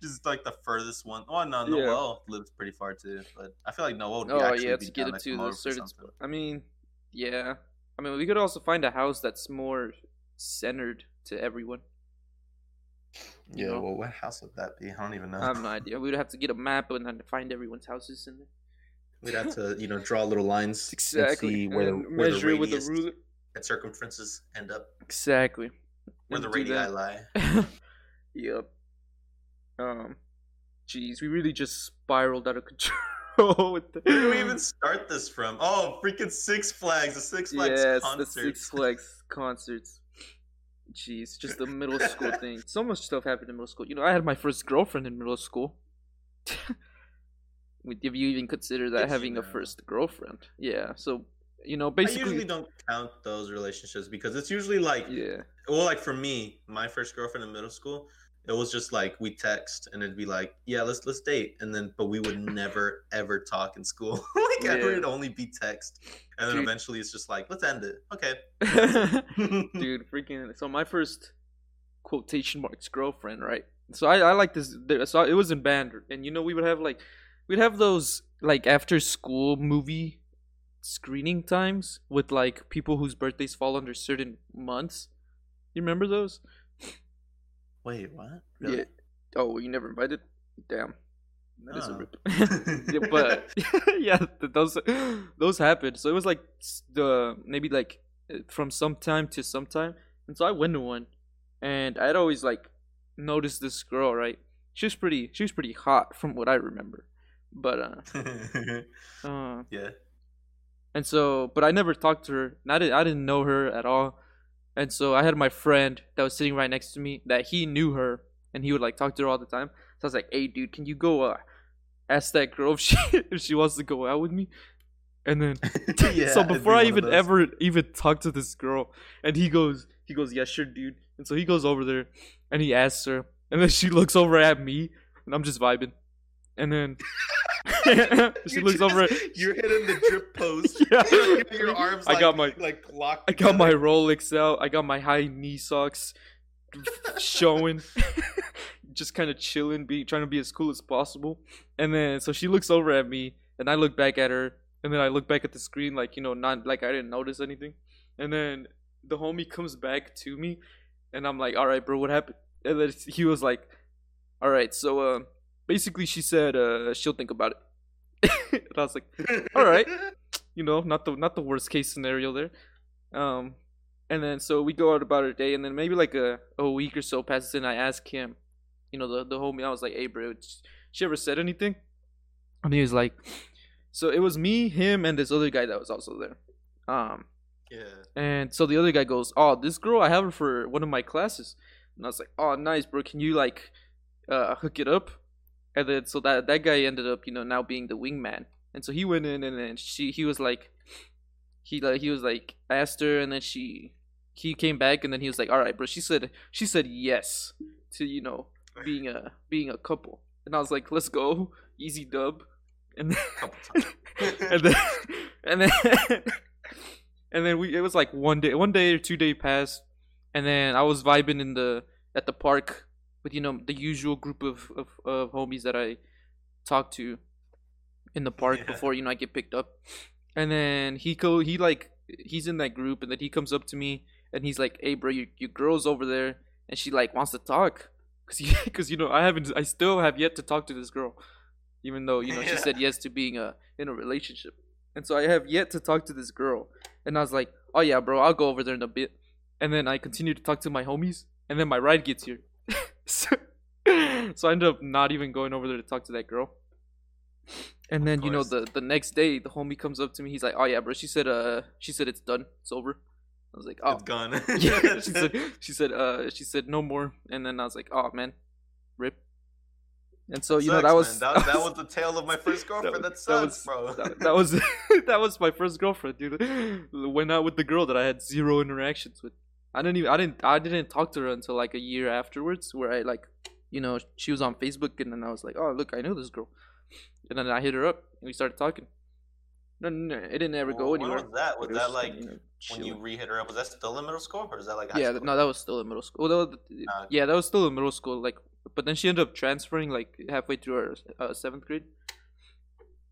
just like the furthest one. Well, no, Yeah. Noel lives pretty far too, but I feel like Noel would be Oh actually yeah, be to get down it to to come the certain something. I mean, yeah. I mean, we could also find a house that's more centered to everyone. you Yeah, know? well, what house would that be? I don't even know. I have no idea. We'd have to get a map and then find everyone's houses in there. We'd have to, you know, draw little lines Exactly. and see where the, and where the measure it with a radius- ruler. And circumferences end up Exactly. where the do radii lie. yep. Um, jeez, we really just spiraled out of control with the. Where did we even start this from? Oh, freaking Six Flags, the Six Flags yes, concert. the Six Flags concerts. Jeez, just the middle school thing. So much stuff happened in middle school. You know, I had my first girlfriend in middle school. Would- If you even consider that Did you having a first girlfriend, yeah. So, you know, basically. I usually don't count those relationships because it's usually like, yeah, well, like for me, my first girlfriend in middle school, it was just like we text and it'd be like, yeah, let's let's date, and then but we would never ever talk in school. like Yeah. it would only be text, and then Dude. eventually it's just like, let's end it. Okay. dude, freaking. So my first quotation marks girlfriend, right? So I, I like this. So it was in band, and you know we would have like, we'd have those like after school movie screening times with like people whose birthdays fall under certain months. You remember those? Wait, what? Yeah. Oh, you never invited? Damn. That is a No. rip. yeah, but yeah, those those happened. So it was like the maybe like uh, from some time to some time, and so I went to one, and I'd always like noticed this girl. Right, she was pretty. She was pretty hot from what I remember, but uh, uh yeah. And so but I never talked to her. And I didn't. I didn't know her at all, and so I had my friend that was sitting right next to me that he knew her, and he would like talk to her all the time. So I was like, "Hey, dude, can you go uh, ask that girl if she if she wants to go out with me?" And then Yeah, so be before I even ever even talk to this girl, and he goes, he goes, "Yeah, sure, dude." And so he goes over there, and he asks her, and then she looks over at me, and I'm just vibing, and then she looks over. At, You're hitting the drip pose. Yeah. Your arms. I like, got my- like locked. I got my. Rolex out. I got my high knee socks showing. Just kind of chilling, be trying to be as cool as possible. And then so she looks over at me, and I look back at her, and then I look back at the screen like you know, not like I didn't notice anything. And then the homie comes back to me, and I'm like, "All right, bro, what happened?" And then he was like, "All right, so uh, basically, she said uh, she'll think about it." and I was like, all right. you know, not the not the worst case scenario there. Um, and then so we go out about our day, and then maybe like a, a week or so passes, and I ask him, you know, the the homie, I was like, hey, bro, she ever said anything? And he was like, so it was me, him, and this other guy that was also there. Um, yeah. and so the other guy goes, "Oh, this girl, I have her for one of my classes." And I was like, "Oh, nice, bro. Can you like uh hook it up?" And then so that that guy ended up, you know, now being the wingman. And so he went in and then she he was like he like he was like asked her and then she he came back and then he was like, "All right, bro." She said she said yes to, you know, being a being a couple. And I was like, "Let's go. Easy dub." And then, and then and then and then we it was like one day one day or two day passed and then i was vibing in the at the park with you know the usual group of of, of homies that i talk to in the park Yeah. before you know i get picked up and then he go he like he's in that group and then he comes up to me and he's like hey bro your, your girl's over there and she like wants to talk because because you know i haven't i still have yet to talk to this girl even though you know she said yes to being a in a relationship and so I have yet to talk to this girl. And I was like, oh yeah, bro, I'll go over there in a bit. And then I continue to talk to my homies. And then my ride gets here. So, so I ended up not even going over there to talk to that girl. And then, you know, the, the next day, the homie comes up to me. He's like, oh yeah, bro. She said, uh, she said it's done. It's over. I was like, oh. It's gone. yeah. She said, she said, uh, she said no more. And then I was like, oh man, rip. And so, you know, that was, that, that was the tale of my first girlfriend. That, that sucks, was- bro. that, that was that was my first girlfriend, dude. Went out with the girl that I had zero interactions with. I didn't even I didn't I didn't talk to her until like a year afterwards, where I like, you know, she was on Facebook, and then I was like, oh look, I know this girl, and then I hit her up, and we started talking. No, no, no, it didn't ever go When anywhere. was that? Was It that like you know, when you re-hit her up? Was that still in middle school, or is that like high yeah, school? no, that was still in middle school. Well, that was, okay. yeah, that was still in middle school. Like, but then she ended up transferring like halfway through her uh, seventh grade.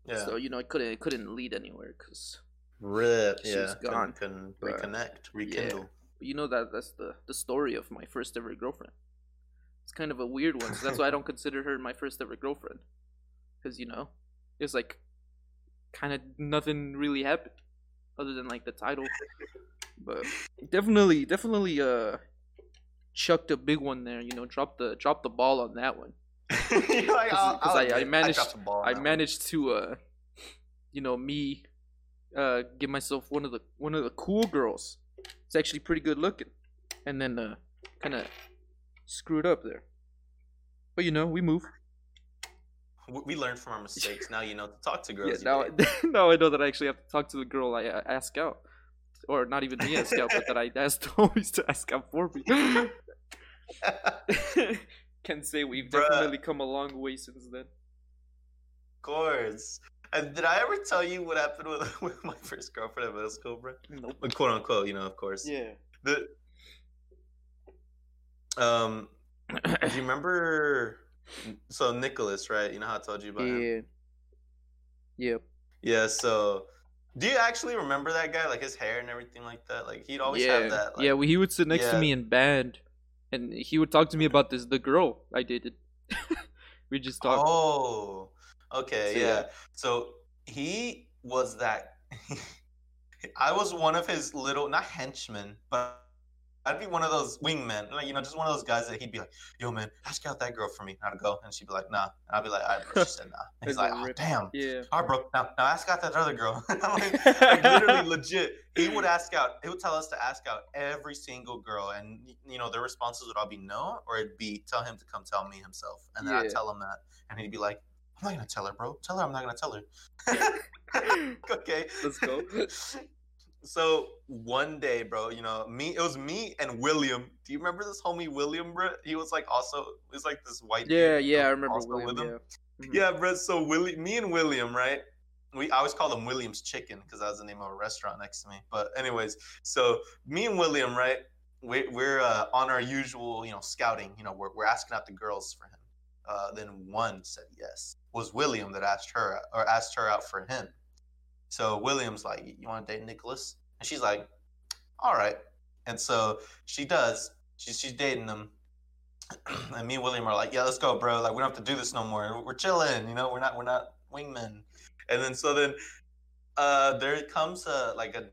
yeah. So you know, it couldn't it couldn't lead anywhere because Rip. She's yeah. gone. Couldn't, couldn't reconnect, rekindle. But you know that that's the the story of my first ever girlfriend. It's kind of a weird one, so that's why I don't consider her my first ever girlfriend. Because you know, it's like kind of nothing really happened other than like the title. But definitely, definitely, uh, chucked a big one there. You know, dropped the dropped the ball on that one. You're like, I'll- 'cause I'll I- I managed- I one. managed to, uh, you know, me, uh, give myself one of the one of the cool girls. It's actually pretty good looking, and then uh, kind of screwed up there. But you know, we move. We- learned from our mistakes. Now you know to talk to girls. Yeah, now, date. now I know that I actually have to talk to the girl I uh, ask out, or not even me ask out, but that I asked always to ask out for me. Can say we've Bruh. definitely come a long way since then. of course. And did I ever tell you what happened with, with my first girlfriend at middle school, bro? Nope. Like, quote unquote, you know, of course. Yeah. The um, do you remember? So Nicholas, right? You know how I told you about him. Yeah. Yep. Yeah. So, do you actually remember that guy? Like his hair and everything like that. Like he'd always yeah. have that. Like, yeah. Well, he would sit next to me in band, and he would talk to me about this the girl I dated. we just talked. Oh, okay, yeah. So he was that. I was one of his little, not henchmen, but I'd be one of those wingmen, like you know, just one of those guys that he'd be like, "Yo, man, ask out that girl for me." Now to go, and she'd be like, "Nah," and I'd be like, "All right, bro." She said, "Nah." And he's Like "Oh, rip. damn." Yeah. All right, bro. Now, now ask out that other girl. I'm like, like literally legit. He would ask out. He would tell us to ask out every single girl, and you know their responses would all be no, or it'd be tell him to come tell me himself, and then Yeah. I'd tell him that, and he'd be like, "I'm not gonna tell her, bro. Tell her I'm not gonna tell her." okay. Let's go. So one day, bro, you know me. It was me and William. Do you remember this homie William, bro? He was like also. He was like this white. Yeah. dude, Yeah. I remember William. Yeah. Mhm. Yeah, bro. So Willie, me and William, right? We I always called him William's Chicken because that was the name of a restaurant next to me. But anyways, so me and William, right? We, we're uh, on our usual, you know, scouting. You know, we're we're asking out the girls for him. Uh, then one said yes. Was William that asked her or asked her out for him? So William's like, "You want to date Nicholas?" And she's like, "All right." And so she does. She's she's dating him. and me and William are like, "Yeah, let's go, bro. Like, we don't have to do this no more. We're chilling. You know, we're not we're not wingmen." And then so then, uh, there comes a like a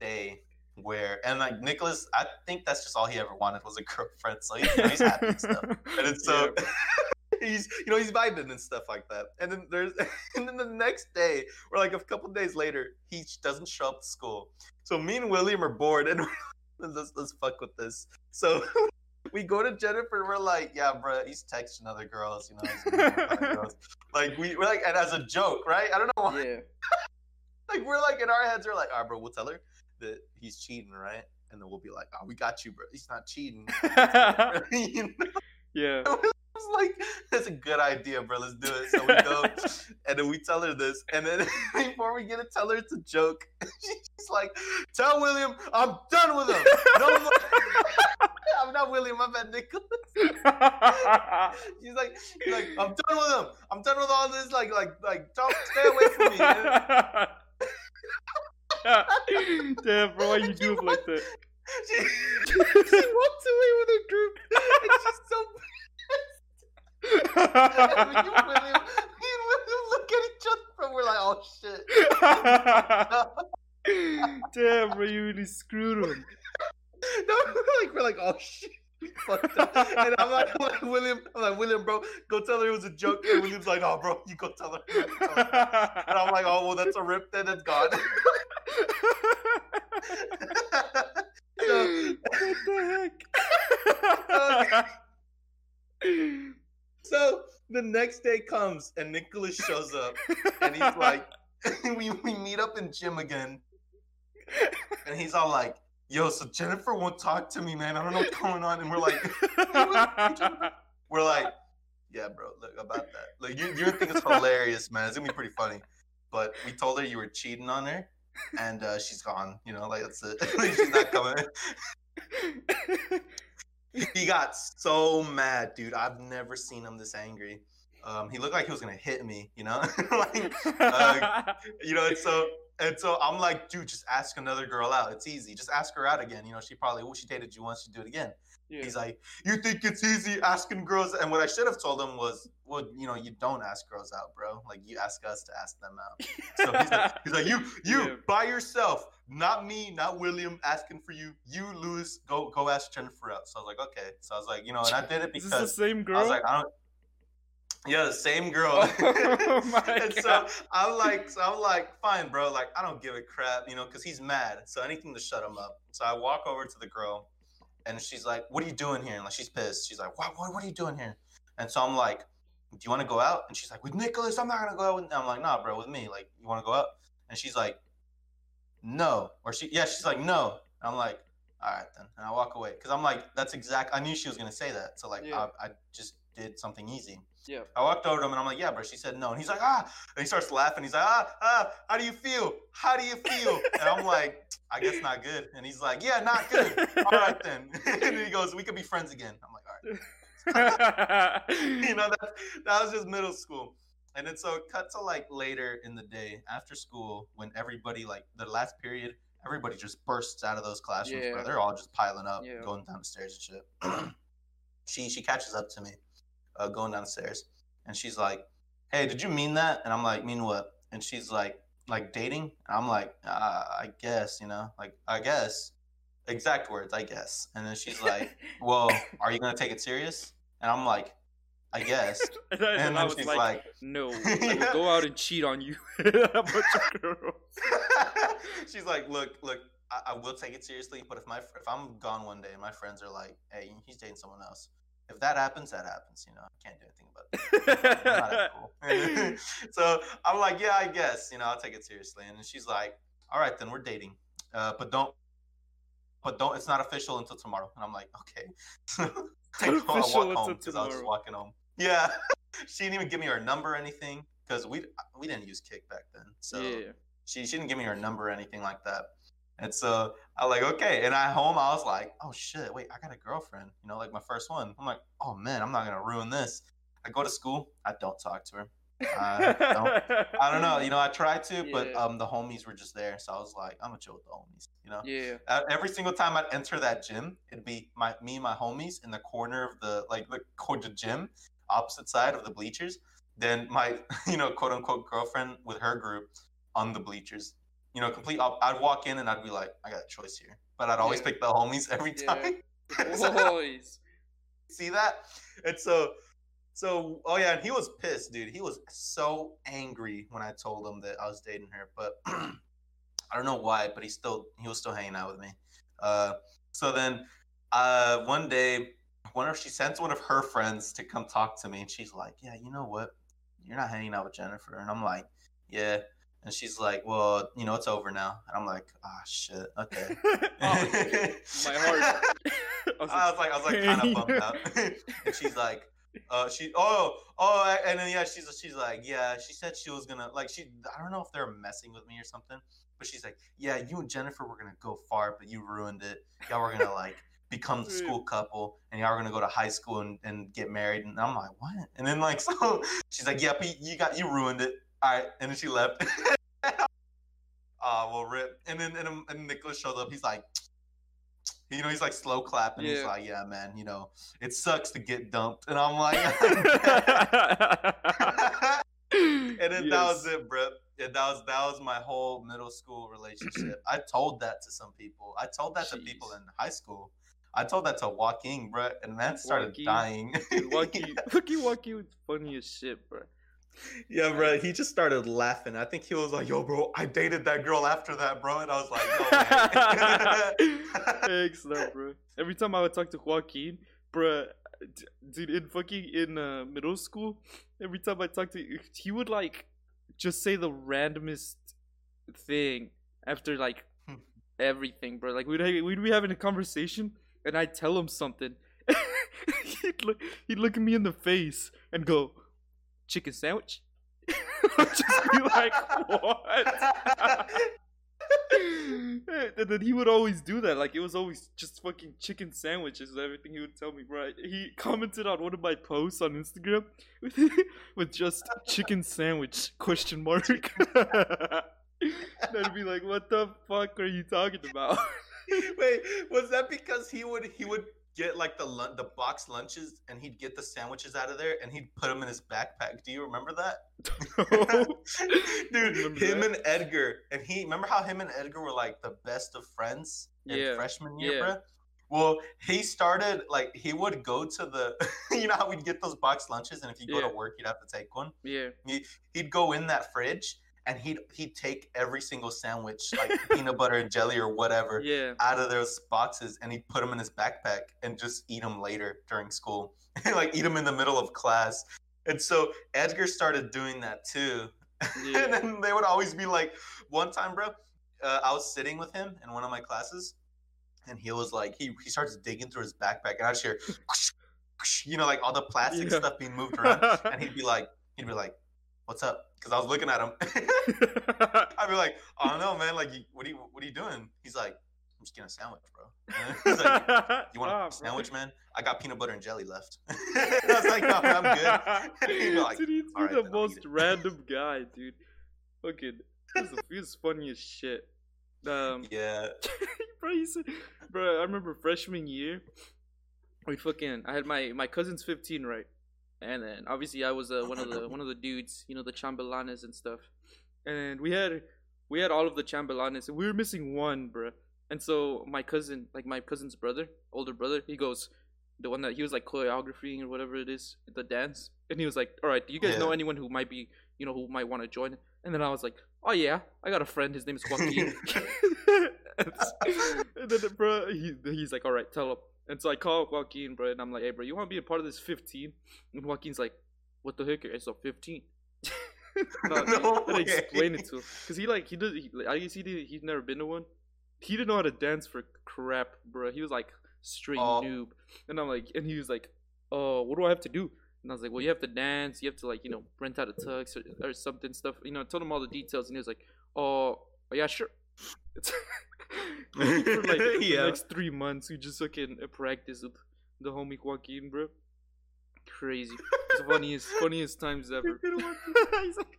day where and like Nicholas, I think that's just all he ever wanted was a girlfriend. So he's happy and stuff. And it's so he's you know he's vibing and stuff like that. And then there's and then the next day or like a couple days later, he doesn't show up to school. So me and William are bored and let's let's fuck with this. So we go to Jennifer and we're like, yeah, bro, he's texting other girls, you know. he's girls. Like we we're like and as a joke, right? I don't know why. Yeah. Like we're like in our heads, we're like, all right, bro, we'll tell her that he's cheating, right? And then we'll be like, oh, we got you, bro. He's not cheating. you know? yeah. Was like, that's a good idea, bro. Let's do it. So we go, and then we tell her this, and then before we get to tell her it's a joke, she's like, "Tell William I'm done with him. No more." I'm not William. I'm at Nicholas. She's like, she's like, I'm done with him. I'm done with all this. Like, like, like, don't stay away from me. Damn, bro, why you do it like that? She, she walks away with her group, and she's so William, me and William look at each other and we're like, oh shit. Damn, bro, you really screwed him. no, we're like, we're like, oh shit. we fucked up. And I'm like, I'm like, William, I'm like, William, bro, go tell her it was a joke. And William's like, oh, bro, you go tell her. Go tell her. And I'm like, oh, well, that's a rip, then it's gone. so, what the heck? Uh, so the next day comes and Nicholas shows up and he's like, we, we meet up in gym again. And he's all like, yo, so Jennifer won't talk to me, man. I don't know what's going on. And we're like, we're like, yeah, bro, look about that. Like, you, you think it's hilarious, man. It's gonna be pretty funny. But we told her you were cheating on her, and uh, she's gone. You know, like that's it. she's not coming. He got so mad, dude. I've never seen him this angry. Um, he looked like he was gonna hit me. You know, like, uh, you know. And so, and so I'm like, dude, just ask another girl out. It's easy. Just ask her out again. You know, she probably, well, she dated you once. She do it again. Yeah. He's like, you think it's easy asking girls? And what I should have told him was, well, you know, you don't ask girls out, bro. Like you ask us to ask them out. So he's like, he's like you, you Yeah. by yourself, not me, not William, asking for you. You, Luis, go, go ask Jennifer out. So I was like, okay. So I was like, you know, and I did it because the same girl? I was like, I don't. Yeah, the same girl. Oh my and so I'm like, so I'm like, fine, bro. Like, I don't give a crap, you know, because he's mad. So anything to shut him up. So I walk over to the girl, and she's like, "What are you doing here?" And like she's pissed. She's like, "What? What? What are you doing here?" And so I'm like, "Do you want to go out?" And she's like, "With Nicholas, I'm not gonna go out." With... I'm like, "Nah, bro, with me. Like, you want to go out?" And she's like, "No," or she, yeah, she's like, "No." And I'm like, "All right then," and I walk away because I'm like, "That's exact." I knew she was gonna say that, so like, Yeah. I, I just did something easy. Yeah. I walked over to him and I'm like, "Yeah, bro." She said no, and he's like, "Ah," and he starts laughing. He's like, "Ah, ah, how do you feel? How do you feel?" And I'm like, "I guess not good." And he's like, "Yeah, not good." All right then. and he goes, "We could be friends again." I'm like, "All right." you know that that was just middle school. And then so it cut to like later in the day after school when everybody like the last period, everybody just bursts out of those classrooms, bro. Yeah. They're all just piling up, Yeah. going down the stairs and shit. she she catches up to me, uh, going downstairs, and she's like, "Hey, did you mean that?" And I'm like, "Mean what?" And she's like, "Like dating?" And I'm like, uh, "I guess, you know, like I guess." Exact words, I guess. And then she's like, "Well, are you gonna take it serious?" And I'm like, "I guess." and, I, And and I was she's like, like, no, Yeah. go out and cheat on you. she's like, "Look, look, I, I will take it seriously, but if my if I'm gone one day and my friends are like, hey, he's dating someone else, if that happens, that happens. You know, I can't do anything about it." I'm not that so I'm like, yeah, I guess, you know, I'll take it seriously. And she's like, all right, then we're dating, uh, but don't, but don't. It's not official until tomorrow. And I'm like, okay. I Not walk official home until because I was just walking home. Yeah, she didn't even give me her number or anything because we we didn't use Kik back then. So yeah. she, she didn't give me her number or anything like that. And so I like, okay. And I home, I was like, oh shit, wait, I got a girlfriend, you know, like my first one. I'm like, oh man, I'm not gonna ruin this. I go to school, I don't talk to her. I don't, I don't know, you know, I tried to, but um, the homies were just there, so I was like, I'm gonna chill with the homies, you know. Yeah. Uh, every single time I'd enter that gym, it'd be my me and my homies in the corner of the like the co- the gym, opposite side of the bleachers. Then my you know quote unquote girlfriend with her group on the bleachers. You know, complete. Op- I'd walk in and I'd be like, I got a choice here, but I'd always Yeah. pick the homies every Yeah. time. So- Boys. see that? And so, so oh yeah, and he was pissed, dude. He was so angry when I told him that I was dating her, but I don't know why, but he still he was still hanging out with me. Uh, so then, uh, one day, one of she sends one of her friends to come talk to me, and she's like, "Yeah, you know what? You're not hanging out with Jennifer," and I'm like, "Yeah." And she's like, "Well, you know, it's over now." And I'm like, "Ah, shit. Okay." Oh, my heart. I was like, I was like kind of bummed out. and she's like, uh, she, oh, oh, and then yeah, she's she's like, yeah, she said she was gonna like she, I don't know if they're messing with me or something, but she's like, yeah, you and Jennifer were gonna go far, but you ruined it. Y'all were gonna like become the school couple, and y'all were gonna go to high school and, and get married. And I'm like, what? And then like, so she's like, yeah, but you got you ruined it. All right, and then she left. Ah, well, rip. And then and, and Nicholas shows up. He's like, you know, he's like slow clapping. He's Yeah. like, yeah, man, you know, it sucks to get dumped. And I'm like, and then that was it, bro. Yeah, that was that was my whole middle school relationship. I told that to some people. I told that to people in high school. I told that to Joaquin, bro, and man started Joaquin. dying. Lucky, Lucky, Lucky was funny as shit, bro. Yeah, bro. He just started laughing. I think he was like, Yo, bro, I dated that girl after that, bro, and I was like, no. Thanks, no, bro. Every time I would talk to Joaquin, bro, dude, in fucking in uh, middle school, every time I talked to, he would like just say the randomest thing after like Hmm. everything, bro. Like we'd we'd be having a conversation, and I'd tell him something. he'd look, he'd look at me in the face and go, "Chicken sandwich." I'd just be like, "What?" and then he would always do that. Like it was always just fucking chicken sandwiches and everything he would tell me, right? He commented on one of my posts on Instagram with, with just chicken sandwich question mark. and I'd be like, what the fuck are you talking about? Wait, was that because he would he would get like the lun- the box lunches and he'd get the sandwiches out of there and he'd put them in his backpack? Do you remember that? Dude, Remember him that? and Edgar and he remember how him and Edgar were like the best of friends in Yeah, freshman year, yeah. bruh? Well, he started like he would go to the you know how we'd get those box lunches and if you go Yeah. to work you'd have to take one. yeah. He'd go in that fridge and he'd he'd take every single sandwich, like peanut butter and jelly or whatever, Yeah. out of those boxes, and he'd put them in his backpack and just eat them later during school, like eat them in the middle of class. And so Edgar started doing that too. Yeah. and then they would always be like, one time, bro, uh, I was sitting with him in one of my classes, and he was like, he he starts digging through his backpack, and I just hear, you know, like all the plastic Yeah. stuff being moved around, and he'd be like, he'd be like, "What's up?" Because I was looking at him. I'd be like, "I don't know, man. Like, what are you what are you doing?" He's like, "I'm just getting a sandwich, bro." He's like, "You want Ah, a bro. sandwich, man? I got peanut butter and jelly left." I was like, "No, man, I'm good." He'd be like, dude, he's "All right, the most random guy, dude. Fucking, he was, he was funny as shit. Um, Yeah. bro, said, bro, I remember freshman year, we fucking, I had my my cousin's 15, right? And then obviously I was uh, one of the one of the dudes, you know, the chambelanes and stuff. And we had we had all of the chambelanes, and we were missing one, bro. And so my cousin, like my cousin's brother, older brother, he goes, the one that he was like choreographing or whatever it is, the dance. And he was like, "All right, do you guys know anyone who might be, you know, who might want to join?" And then I was like, "Oh yeah, I got a friend. His name is Joaquin." and then, bro, he, he's like, "All right, tell him." And so I call Joaquin, bro, and I'm like, "Hey, bro, you want to be a part of this 15?" And Joaquin's like, "What the heck? It's a 15." no, No I explain it to him because he like he does. He, like, I guess he did. He's never been to one. He didn't know how to dance for crap, bro. He was like straight Oh. noob, and I'm like, and he was like, "Oh, what do I have to do?" And I was like, "Well, you have to dance. You have to like, you know, rent out a tux or, or something stuff." You know, I told him all the details, and he was like, "Oh, yeah, sure." for like the next three months, we just fucking practice with the homie Joaquin, bro. Crazy. It's the funniest, funniest times ever. Like,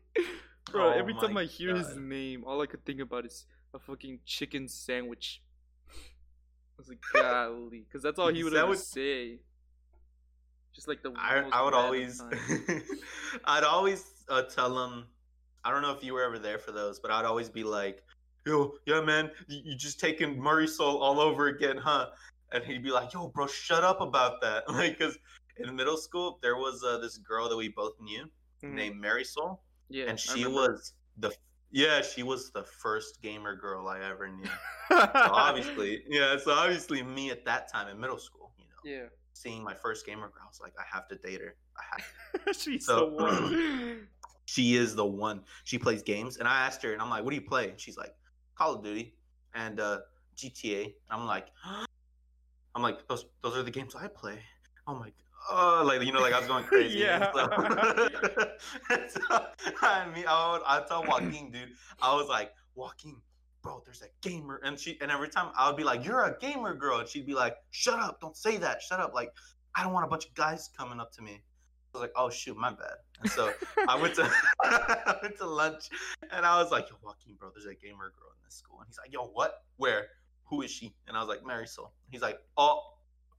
bro, Oh every time I hear his name, all I could think about is a fucking chicken sandwich. I was like, golly, because that's all he would ever Sandwich- say. Just like the I, I would always. I'd always uh, tell him. I don't know if you were ever there for those, but I'd always be like, "Yo, yeah, man, you, just taking Marisol all over again, huh?" And he'd be like, "Yo, bro, shut up about that." Like, cause in middle school there was uh, this girl that we both knew Mhm. named Marisol, yeah, and she was the yeah, she was the first gamer girl I ever knew. So obviously, yeah, so obviously me at that time in middle school, you know, yeah, seeing my first gamer girl, I was like, I have to date her. I have to. she's So- the one. she is the one. She plays games, and I asked her, and I'm like, "What do you play?" And she's like, "Call of Duty and uh, GTA." And I'm like, "I'm like those those are the games I play." Oh my, oh, like you know, like I was going crazy. Yeah. So, so, I mean, I would, I tell Joaquin, dude, I was like, Joaquin, bro, there's a gamer, and she, and every time I would be like, "You're a gamer girl," and she'd be like, "Shut up, don't say that, shut up." Like, I don't want a bunch of guys coming up to me. I was like, "Oh shoot, my bad." And so. I went to I went to lunch and I was like, Yo, Joaquin, bro, there's a gamer girl in this school. And he's like, Yo, what? Where? Who is she? And I was like, Marisol. He's like, Oh,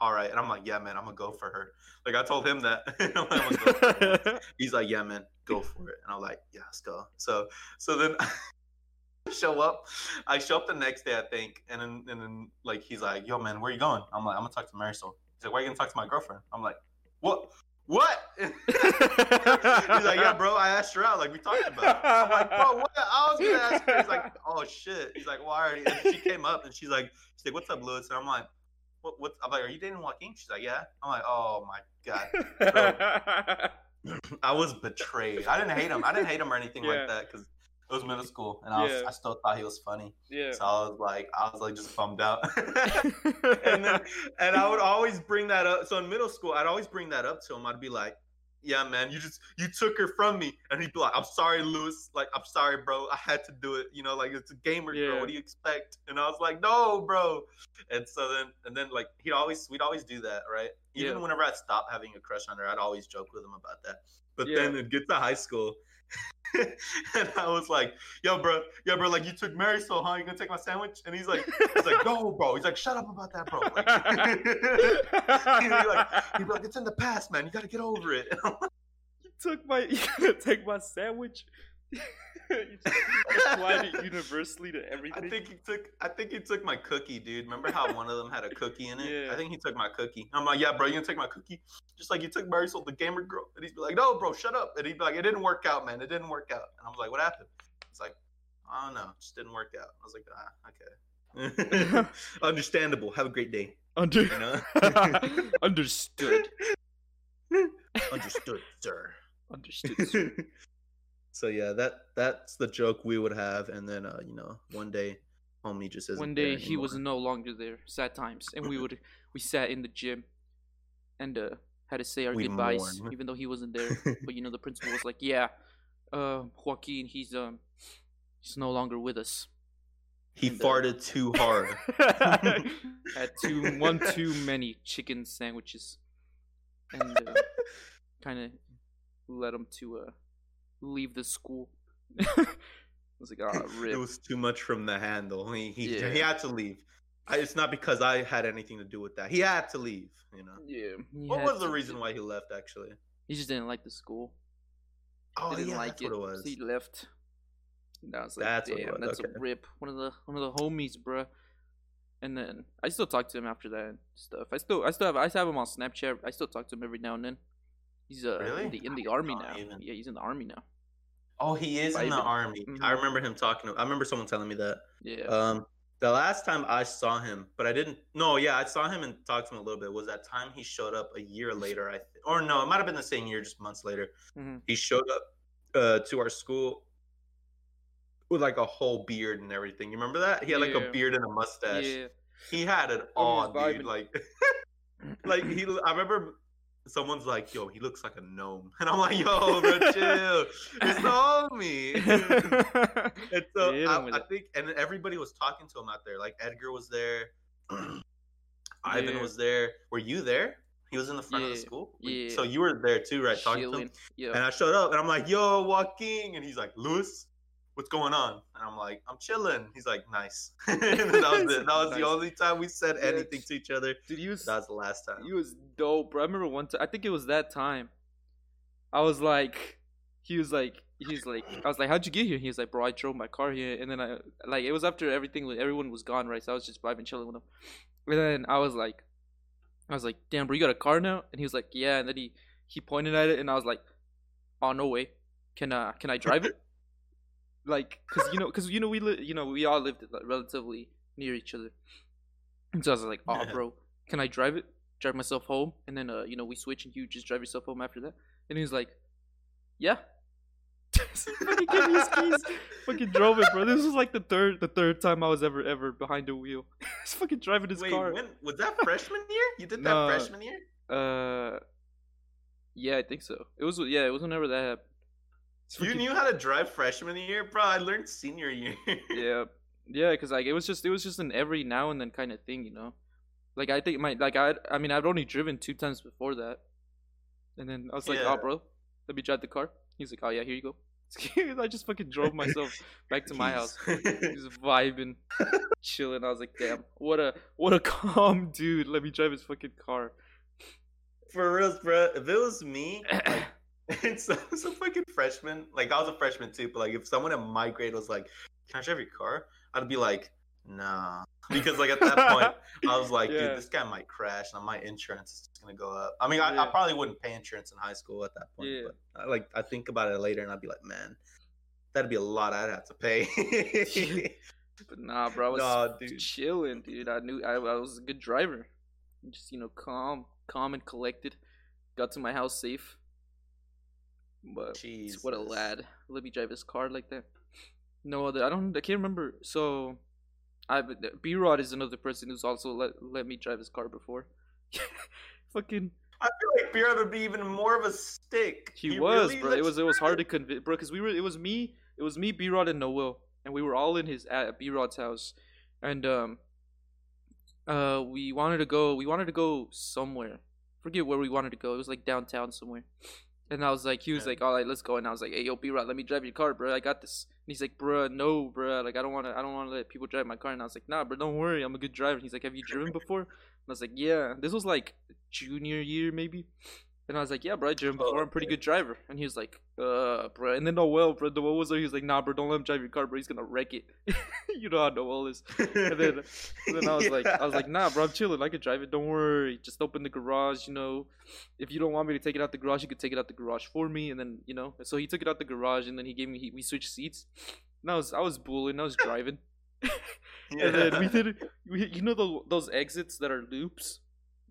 all right. And I'm like, Yeah, man, I'm gonna go for her. Like I told him that. Like, "I'm gonna go for. He's like, Yeah, man, go for it. And I'm like, Yeah, let's go. So so then show up. I show up the next day, I think, and then and then like he's like, Yo, man, where you going? I'm like, I'm gonna talk to Marisol. He's like, Why are you gonna talk to my girlfriend? I'm like, What? What? He's like, yeah, bro, I asked her out, like we talked about. I'm like, bro, what? I was gonna ask her. He's like, oh shit. He's like, why are you? And she came up and she's like, she's like, what's up, Luis? And I'm like, what? What? I'm like, are you dating Joaquin? She's like, yeah. I'm like, oh my god, I was betrayed. I didn't hate him. I didn't hate him or anything Yeah. like that because it was middle school and I was, Yeah. I still thought he was funny. yeah. So I was like, I was like just bummed out. and then and I would always bring that up. So in middle school, I'd always bring that up to him. I'd be like, "Yeah, man, you just you took her from me," and he'd be like, "I'm sorry, Luis. Like, I'm sorry, bro. I had to do it. You know, like it's a gamer Yeah. girl. What do you expect?" And I was like, "No, bro." And so then and then like he'd always we'd always do that, right? Even Yeah. whenever I'd stop having a crush on her, I'd always joke with him about that. But then it'd get to high school. and I was like, yo, bro, yo, bro, like you took Marisol huh? You gonna take my sandwich? And he's like, he's like, no, bro. He's like, shut up about that, bro. He'd like, he'd like, it's in the past, man. You gotta get over it. You took my you gonna take my sandwich applied it universally to everything I think he took, I think he took my cookie, dude. Remember how one of them had a cookie in it? Yeah. I think he took my cookie. I'm like, yeah, bro, you gonna take my cookie? Just like you took Marisol, the gamer girl. And he'd be like, no, bro, shut up. And he'd be like, it didn't work out, man. It didn't work out. And I was like, what happened? It's like, I don't know, it just didn't work out. I was like, ah, okay. Understandable. Have a great day. Under You know? understood. Understood, sir. Understood. sir. So yeah, that that's the joke we would have, and then uh, you know, one day, homie just isn't One day he was no longer there. Sad times, and we would we sat in the gym, and uh had to say our We goodbyes, mourn. even though he wasn't there. but you know the principal was like, "Yeah, uh, Joaquin, he's um, he's no longer with us." he and, uh, farted too hard. Had too one too many chicken sandwiches, and uh, kind of led him to uh leave the school. I was like, "Ah, rip." it was too much from the handle. He he, Yeah. he had to leave. I, it's not because I had anything to do with that. He had to leave. You know. yeah. What was the to- reason why he left? Actually. He just didn't like the school. Oh he didn't yeah, like that's it, what it was. so he left. And I was like, That's what it damn, was, that's okay. a rip. One of the one of the homies, bruh. And then I still talk to him after that and stuff. I still I still have I still have him on Snapchat. I still talk to him every now and then. He's uh Really? in the in the I army now. even- Yeah, he's in the army now. Oh, he is in the army. I Mhm. remember him talking. I remember someone telling me that. Yeah. Um, the last time I saw him, but I didn't. No, yeah, I saw him and talked to him a little bit. Was that time he showed up a year later? I th- or no, it might have been the same year, just months later. Mhm. He showed up uh, to our school with like a whole beard and everything. You remember that? He had like Yeah. a beard and a mustache. yeah. He had it Oh, all, dude. Like, like he. I remember someone's like, "Yo, he looks like a gnome," and I'm like, "Yo, bro, chill. It's the homie." And so I, I think, and everybody was talking to him out there. Like Edgar was there, Ivan Yeah. was there. Were you there? He was in the front of the school. yeah. So you were there too, right? Talking to him. Yeah. And I showed up, and I'm like, "Yo, Joaquin," and he's like, "Luis, what's going on?" And I'm like, "I'm chilling." He's like, "Nice." and that was it. That was Nice. the only time we said anything to each other. Dude, he was That was the last time. He was dope, bro. I remember one time. I think it was that time. I was like, he was like, he's like, I was like, how'd you get here? He was like, bro, I drove my car here, and then I like it was after everything, everyone was gone, right? So I was just vibing, chilling with him. And then I was like, I was like, damn, bro, you got a car now? And he was like, yeah. And then he he pointed at it, and I was like, oh no way, can uh can I drive it? Like, cause you know, cause you know we li- you know we all lived like, relatively near each other. And so I was like, oh bro, can I drive it? Drive myself home, and then uh, you know, we switch, and you just drive yourself home after that. And he was like, yeah. Fucking gave me his keys. Fucking drove it, bro. This was like the third, the third time I was ever, ever behind a wheel. He's fucking driving his Wait, car. when was that freshman year? You did that No. freshman year? Uh, yeah, I think so. It was, yeah, it was whenever that happened. It's You knew how to drive freshman year, bro. I learned senior year. yeah, yeah, because like it was just, it was just an every now and then kind of thing, you know. Like I think my, like I, I mean, I've only driven two times before that, and then I was like, oh, Yeah. oh, bro, let me drive the car. He's like, oh yeah, here you go. I just fucking drove myself back to my house. He's vibing, chilling. I was like, damn, what a what a calm dude. Let me drive his fucking car. For real, bro. If it was me, like, and so, some fucking freshman, like I was a freshman too, but like if someone in my grade was like, "Can I drive your car?" I'd be like, "Nah," because like at that point, I was like, Yeah. "Dude, this guy might crash, and my insurance is just gonna go up." I mean, I, I probably wouldn't pay insurance in high school at that point, Yeah. but I, like I think about it later, and I'd be like, "Man, that'd be a lot I'd have to pay." But nah, bro, I was Nah, dude. chilling, dude. I knew I, I was a good driver. Just you know, calm, calm and collected. Got to my house safe. But Jesus. what a lad. Let me drive his car like that. No other. I don't. I can't remember. So, I B Rod is another person who's also let let me drive his car before. Fucking. I feel like B Rod would be even more of a stick. He, was, really bro. It was it was hard to convince, bro, because we were. It was me. It was me, B Rod, and Noel, and we were all in his at B Rod's house, and um, uh, we wanted to go. We wanted to go somewhere. Forget where we wanted to go. It was like downtown somewhere. And I was like, he was Yeah. like, all right, let's go. And I was like, hey, yo, B Rod, let me drive your car, bro. I got this. And he's like, bro, no, bro. Like, I don't want to. I don't want to let people drive my car. And I was like, nah, bro, don't worry. I'm a good driver. And he's like, have you driven before? And I was like, yeah. This was like junior year, maybe. And I was like, yeah, bro, I driven Oh, before. I'm a pretty good driver. And he was like, uh, bro. And then Noel, bro, Noel was there. He was like, nah, bro, don't let him drive your car, bro. He's gonna wreck it. you know how Noel is. And then, and then I was like, I was like, nah, bro, I'm chilling. I could drive it. Don't worry. Just open the garage. You know, if you don't want me to take it out the garage, you could take it out the garage for me. And then, you know, so he took it out the garage, and then he gave me. He, we switched seats. And I was I was bullying. I was driving. Yeah. And then we did. We, you know the, those exits that are loops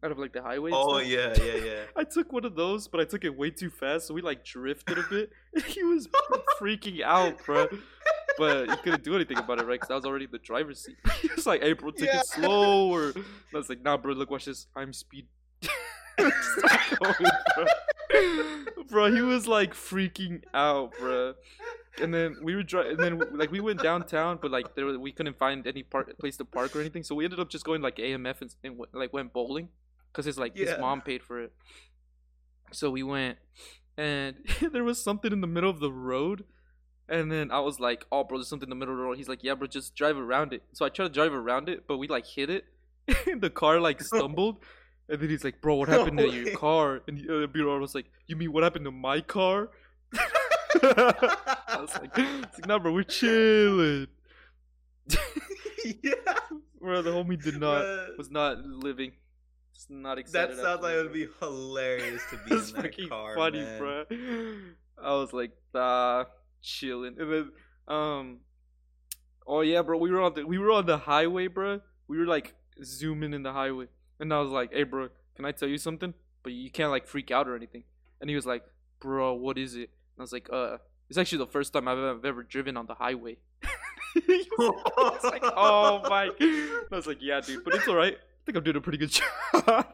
out of like the highway. and Oh stuff? yeah, yeah, yeah. I took one of those, but I took it way too fast, so we like drifted a bit. he was freaking out, bro. But he couldn't do anything about it, right? Because I was already in the driver's seat. he was like, "Hey, bro, take Yeah. it slow." Or I was like, "Nah, bro, look, watch this. I'm speed." Just like going, bro. bro, he was like freaking out, bro. And then we were driving, and then like we went downtown, but like there was, we couldn't find any park place to park or anything, so we ended up just going like AMF and, and like went bowling, cause his like his mom paid for it. So we went, and there was something in the middle of the road, and then I was like, "Oh, bro, there's something in the middle of the road." He's like, "Yeah, bro, just drive around it." So I tried to drive around it, but we like hit it, and the car like stumbled. And then he's like, "Bro, what happened to your car?" And the other B Rod was like, "You mean what happened to my car?" I was like, it's like, "Nah, bro, we're chilling." yeah. Bro, the homie did not was not living. Just not That sounds like it would be hilarious to be It's in that car, funny, man. bro. I was like, ah, chilling, and then um, oh yeah, bro, we were on the we were on the highway, bro. We were like zooming in the highway, and I was like, hey, bro, can I tell you something? But you can't like freak out or anything. And he was like, bro, what is it? And I was like, uh, it's actually the first time I've ever, I've ever driven on the highway. he was, he was like, oh my. I was like, yeah, dude, but it's alright. I think I'm doing a pretty good job.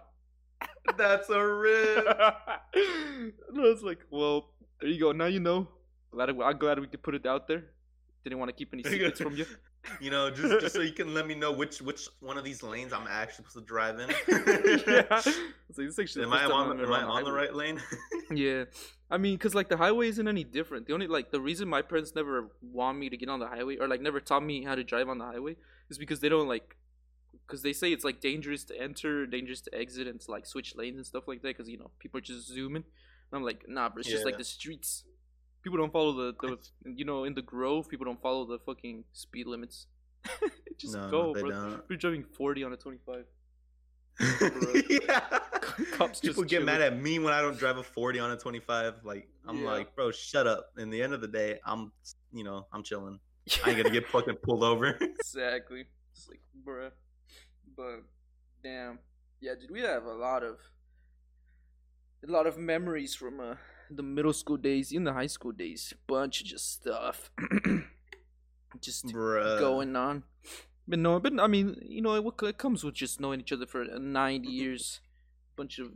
That's a rip. and I was like, well, there you go. Now you know. Glad I'm glad we could put it out there. Didn't want to keep any secrets from you. You know, just just so you can let me know which which one of these lanes I'm actually supposed to drive in. yeah. This actually Am I on the, am I on the right lane? Yeah, I mean, cause like the highway isn't any different. The only like the reason my parents never want me to get on the highway or like never taught me how to drive on the highway is because they don't like, cause they say it's like dangerous to enter, dangerous to exit, and to like switch lanes and stuff like that. Cause you know people are just zooming. And I'm like, nah, bro, it's just like the streets. People don't follow the, the you know in the Grove. People don't follow the fucking speed limits. just no, go, they bro. don't. We're driving 40 on a 25. yeah. Cops just People get mad at me when I don't drive a 40 on a 25. Like I'm Yeah. like, bro, shut up. In the end of the day, I'm you know, I'm chilling. I ain't gonna get fucking pulled over. exactly. It's like, bruh. But damn, yeah, dude, we have a lot of a lot of memories from uh, the middle school days, in the high school days. Bunch of just stuff, just Bruh. going on. But no, but I mean, you know, it, it comes with just knowing each other for nine years. Bunch of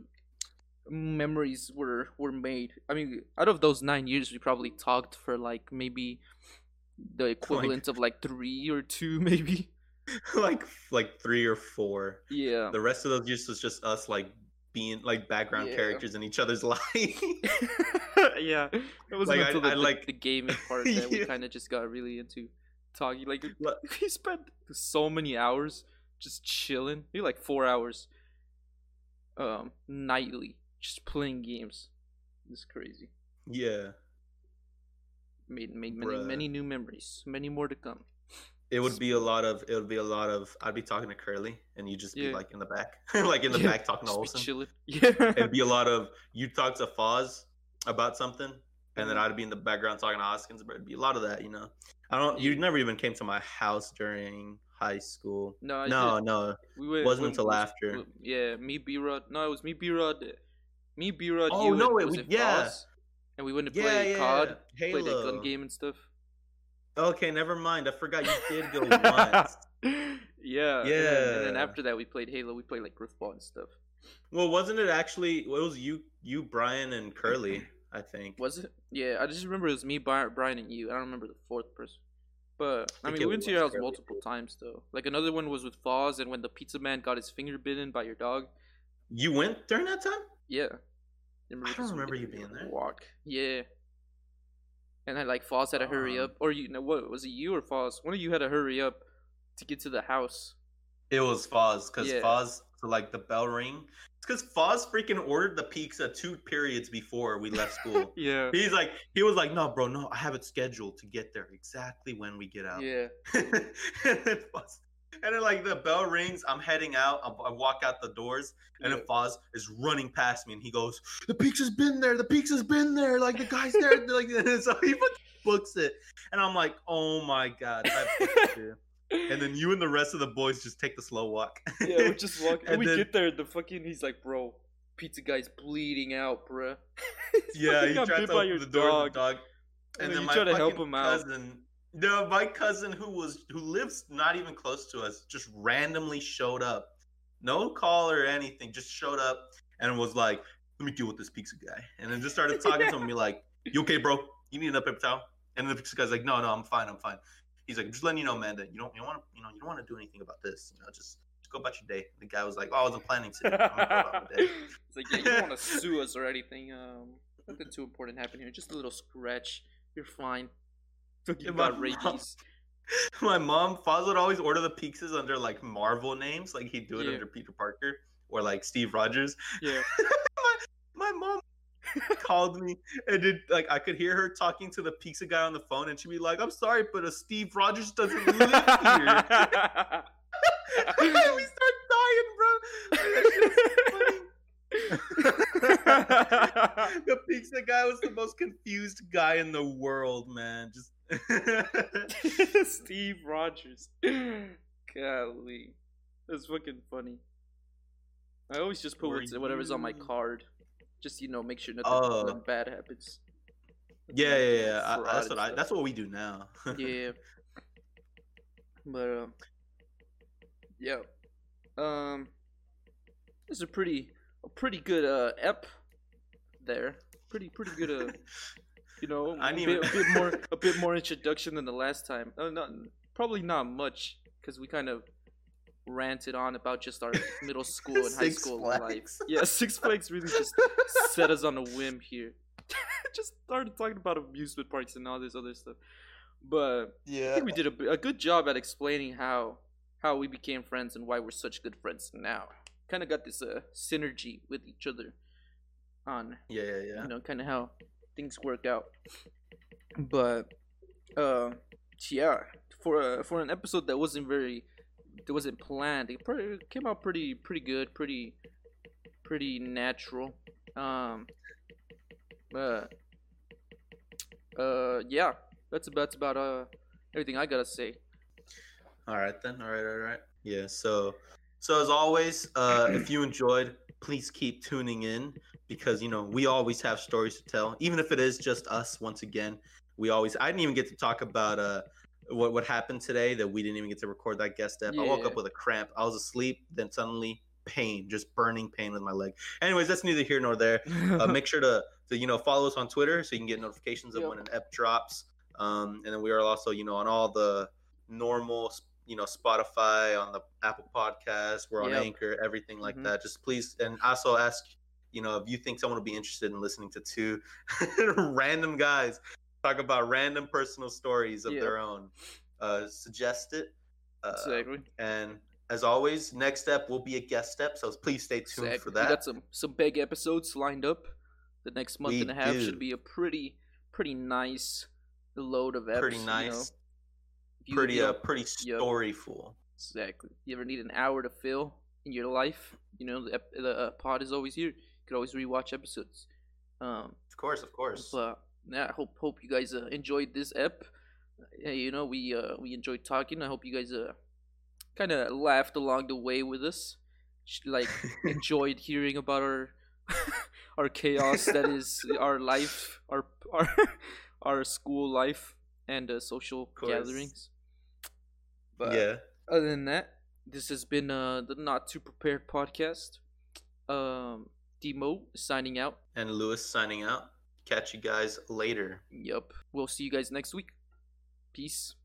memories were were made. I mean, out of those nine years, we probably talked for like maybe the equivalent of like three or two, maybe. like like three or four. Yeah. The rest of those just was just us like being like background Yeah. characters in each other's life. yeah. It wasn't Like, I- the, I like- the gaming part that we kind of just got really into talking. Like, we spent so many hours just chilling. Maybe like four hours um, nightly just playing games. It's crazy. yeah. Made, made many, Bruh. many new memories. Many more to come. It would be a lot of it would be a lot of I'd be talking to Curly and you just be Yeah. like in the back. like in the Yeah, back talking to Just be Olsen. chilling. Yeah. It'd be a lot of you talk to Foz about something and then Mhm. I'd be in the background talking to Hoskins, but it'd be a lot of that, you know. I don't you never even came to my house during high school. no, I No, did. no. We went, wasn't when- until was- after. Yeah, me, B Rod. No, it was me, B Rod. Me, B Rod. Oh, you, no, and, it- was we- it yeah. Foz? And we went to Yeah, play yeah. COD, play the Halo. gun game and stuff. Okay, never mind. I forgot you did go once. yeah. And then, and then after that, we played Halo. We played like Grifball and stuff. Well, wasn't it actually? It was you, you, Brian, and Curly. I think. Was it? Yeah, I just remember it was me, Brian, and you. I don't remember the fourth person. But I think mean, we went to your house Curly, multiple times though. Like another one was with Foz, and when the pizza man got his finger bitten by your dog. You went during that time. Yeah. I don't remember you being there. Walk. Yeah. And I like Foz had to hurry Um, up, or you know what was it? You or Foz? One of you had to hurry up to get to the house. It was Foz because Yeah. Foz. So like the bell ring. It's because Foz freaking ordered the pizza two periods before we left school. Yeah. He's like, he was like, no, bro, no, I have it scheduled to get there exactly when we get out. Yeah. and then Foz, and then like the bell rings, I'm heading out. I, I walk out the doors, and then Foz is running past me, and he goes, "The pizza's been there. The pizza's been there. Like the guy's there. like, so he, books it, and I'm like, oh my god. type and then you and the rest of the boys just take the slow walk. yeah, we just walk. And, And we then- get there. The fucking he's like, bro, pizza guy's bleeding out, bruh. Yeah, Fucking he got tried bit to by open your the door dog. of the dog. And And, then then you my try to help fucking him out. No, my cousin who was who lives not even close to us, just randomly showed up. No call or anything, just showed up and was like, "Let me deal with this pizza guy," and then just started talking to him, be like, "You okay, bro? You need a paper towel?" And the pizza guy's like, "No, no, I'm fine, I'm fine." He's like, "Just letting you know, man, that you don't you want to you know you don't want to do anything about this. You know, just." just Go about your day. The guy was like, "Oh, I wasn't planning to." I'm gonna go about my day." it's like, yeah, you don't want to sue us or anything. Um, nothing too important happened here. Just a little scratch. You're fine. Got my mom- rabies. My mom, Foz would always order the pizzas under like Marvel names, like he'd do it Yeah. under Peter Parker or like Steve Rogers. Yeah. my, my mom called me and did like I could hear her talking to the pizza guy on the phone, and she'd be like, "I'm sorry, but a Steve Rogers doesn't live here." we start dying, bro. The pizza guy was the most confused guy in the world, man. Just Steve Rogers. Golly. That's fucking funny. I always just put what's, whatever's on my card. Just, you know, make sure nothing, Oh. nothing bad happens. yeah, yeah, yeah. I- that's what I. That's what we do now. yeah. But um, yeah. Um, this is a pretty, a pretty good uh ep there. Pretty, pretty good uh. You know, I a bit, a bit more, a bit more introduction than the last time. Uh, not probably not much because we kind of ranted on about just our middle school and high school life. Yeah, Six Flags really just set us on a whim here. just started talking about amusement parks and all this other stuff. But I yeah. think we did a, a good job at explaining how how we became friends and why we're such good friends now. Kind of got this uh, synergy with each other on Yeah, yeah, yeah. you know kind of how things work out. But uh, yeah, for a, for an episode that wasn't very that wasn't planned, it pretty, came out pretty pretty good, pretty pretty natural. Um, but uh, yeah, that's about that's about uh everything I gotta say. All right then. All right, all right. Yeah. So, so as always, uh, if you enjoyed, please keep tuning in because you know we always have stories to tell, even if it is just us. Once again, we always. I didn't even get to talk about uh what what happened today that we didn't even get to record that guest step. I woke up with a cramp. I was asleep, then suddenly pain, just burning pain with my leg. Anyways, that's neither here nor there. uh, make sure to, to you know follow us on Twitter so you can get notifications of Yep. when an ep drops. Um, and then we are also you know on all the normal you know Spotify on the Apple Podcast. We're on Yep. Anchor, everything like Mhm. that. Just please and also ask you know if you think someone will be interested in listening to two random guys talk about random personal stories of Yep. their own. Uh, suggest it. Uh, exactly. and as always, next step will be a guest step. So please stay tuned Exactly. for that. We got some some big episodes lined up. The next month We and a half do. should be a pretty pretty nice load of episodes. pretty nice. You- pretty you know, uh pretty storyful. Exactly. You ever need an hour to fill in your life? You know, the, the uh, pod is always here. Could always rewatch episodes. Um, Of course, of course. but yeah, I hope hope you guys uh, enjoyed this ep. Uh, you know, we uh, we enjoyed talking. I hope you guys uh, kind of laughed along the way with us. Like enjoyed hearing about our our chaos that is our life, our our our school life and uh, social gatherings. But yeah. other than that, this has been uh, the Not Too Prepared podcast. Um, Dmo signing out. And Luis signing out. Catch you guys later. Yup. We'll see you guys next week. Peace.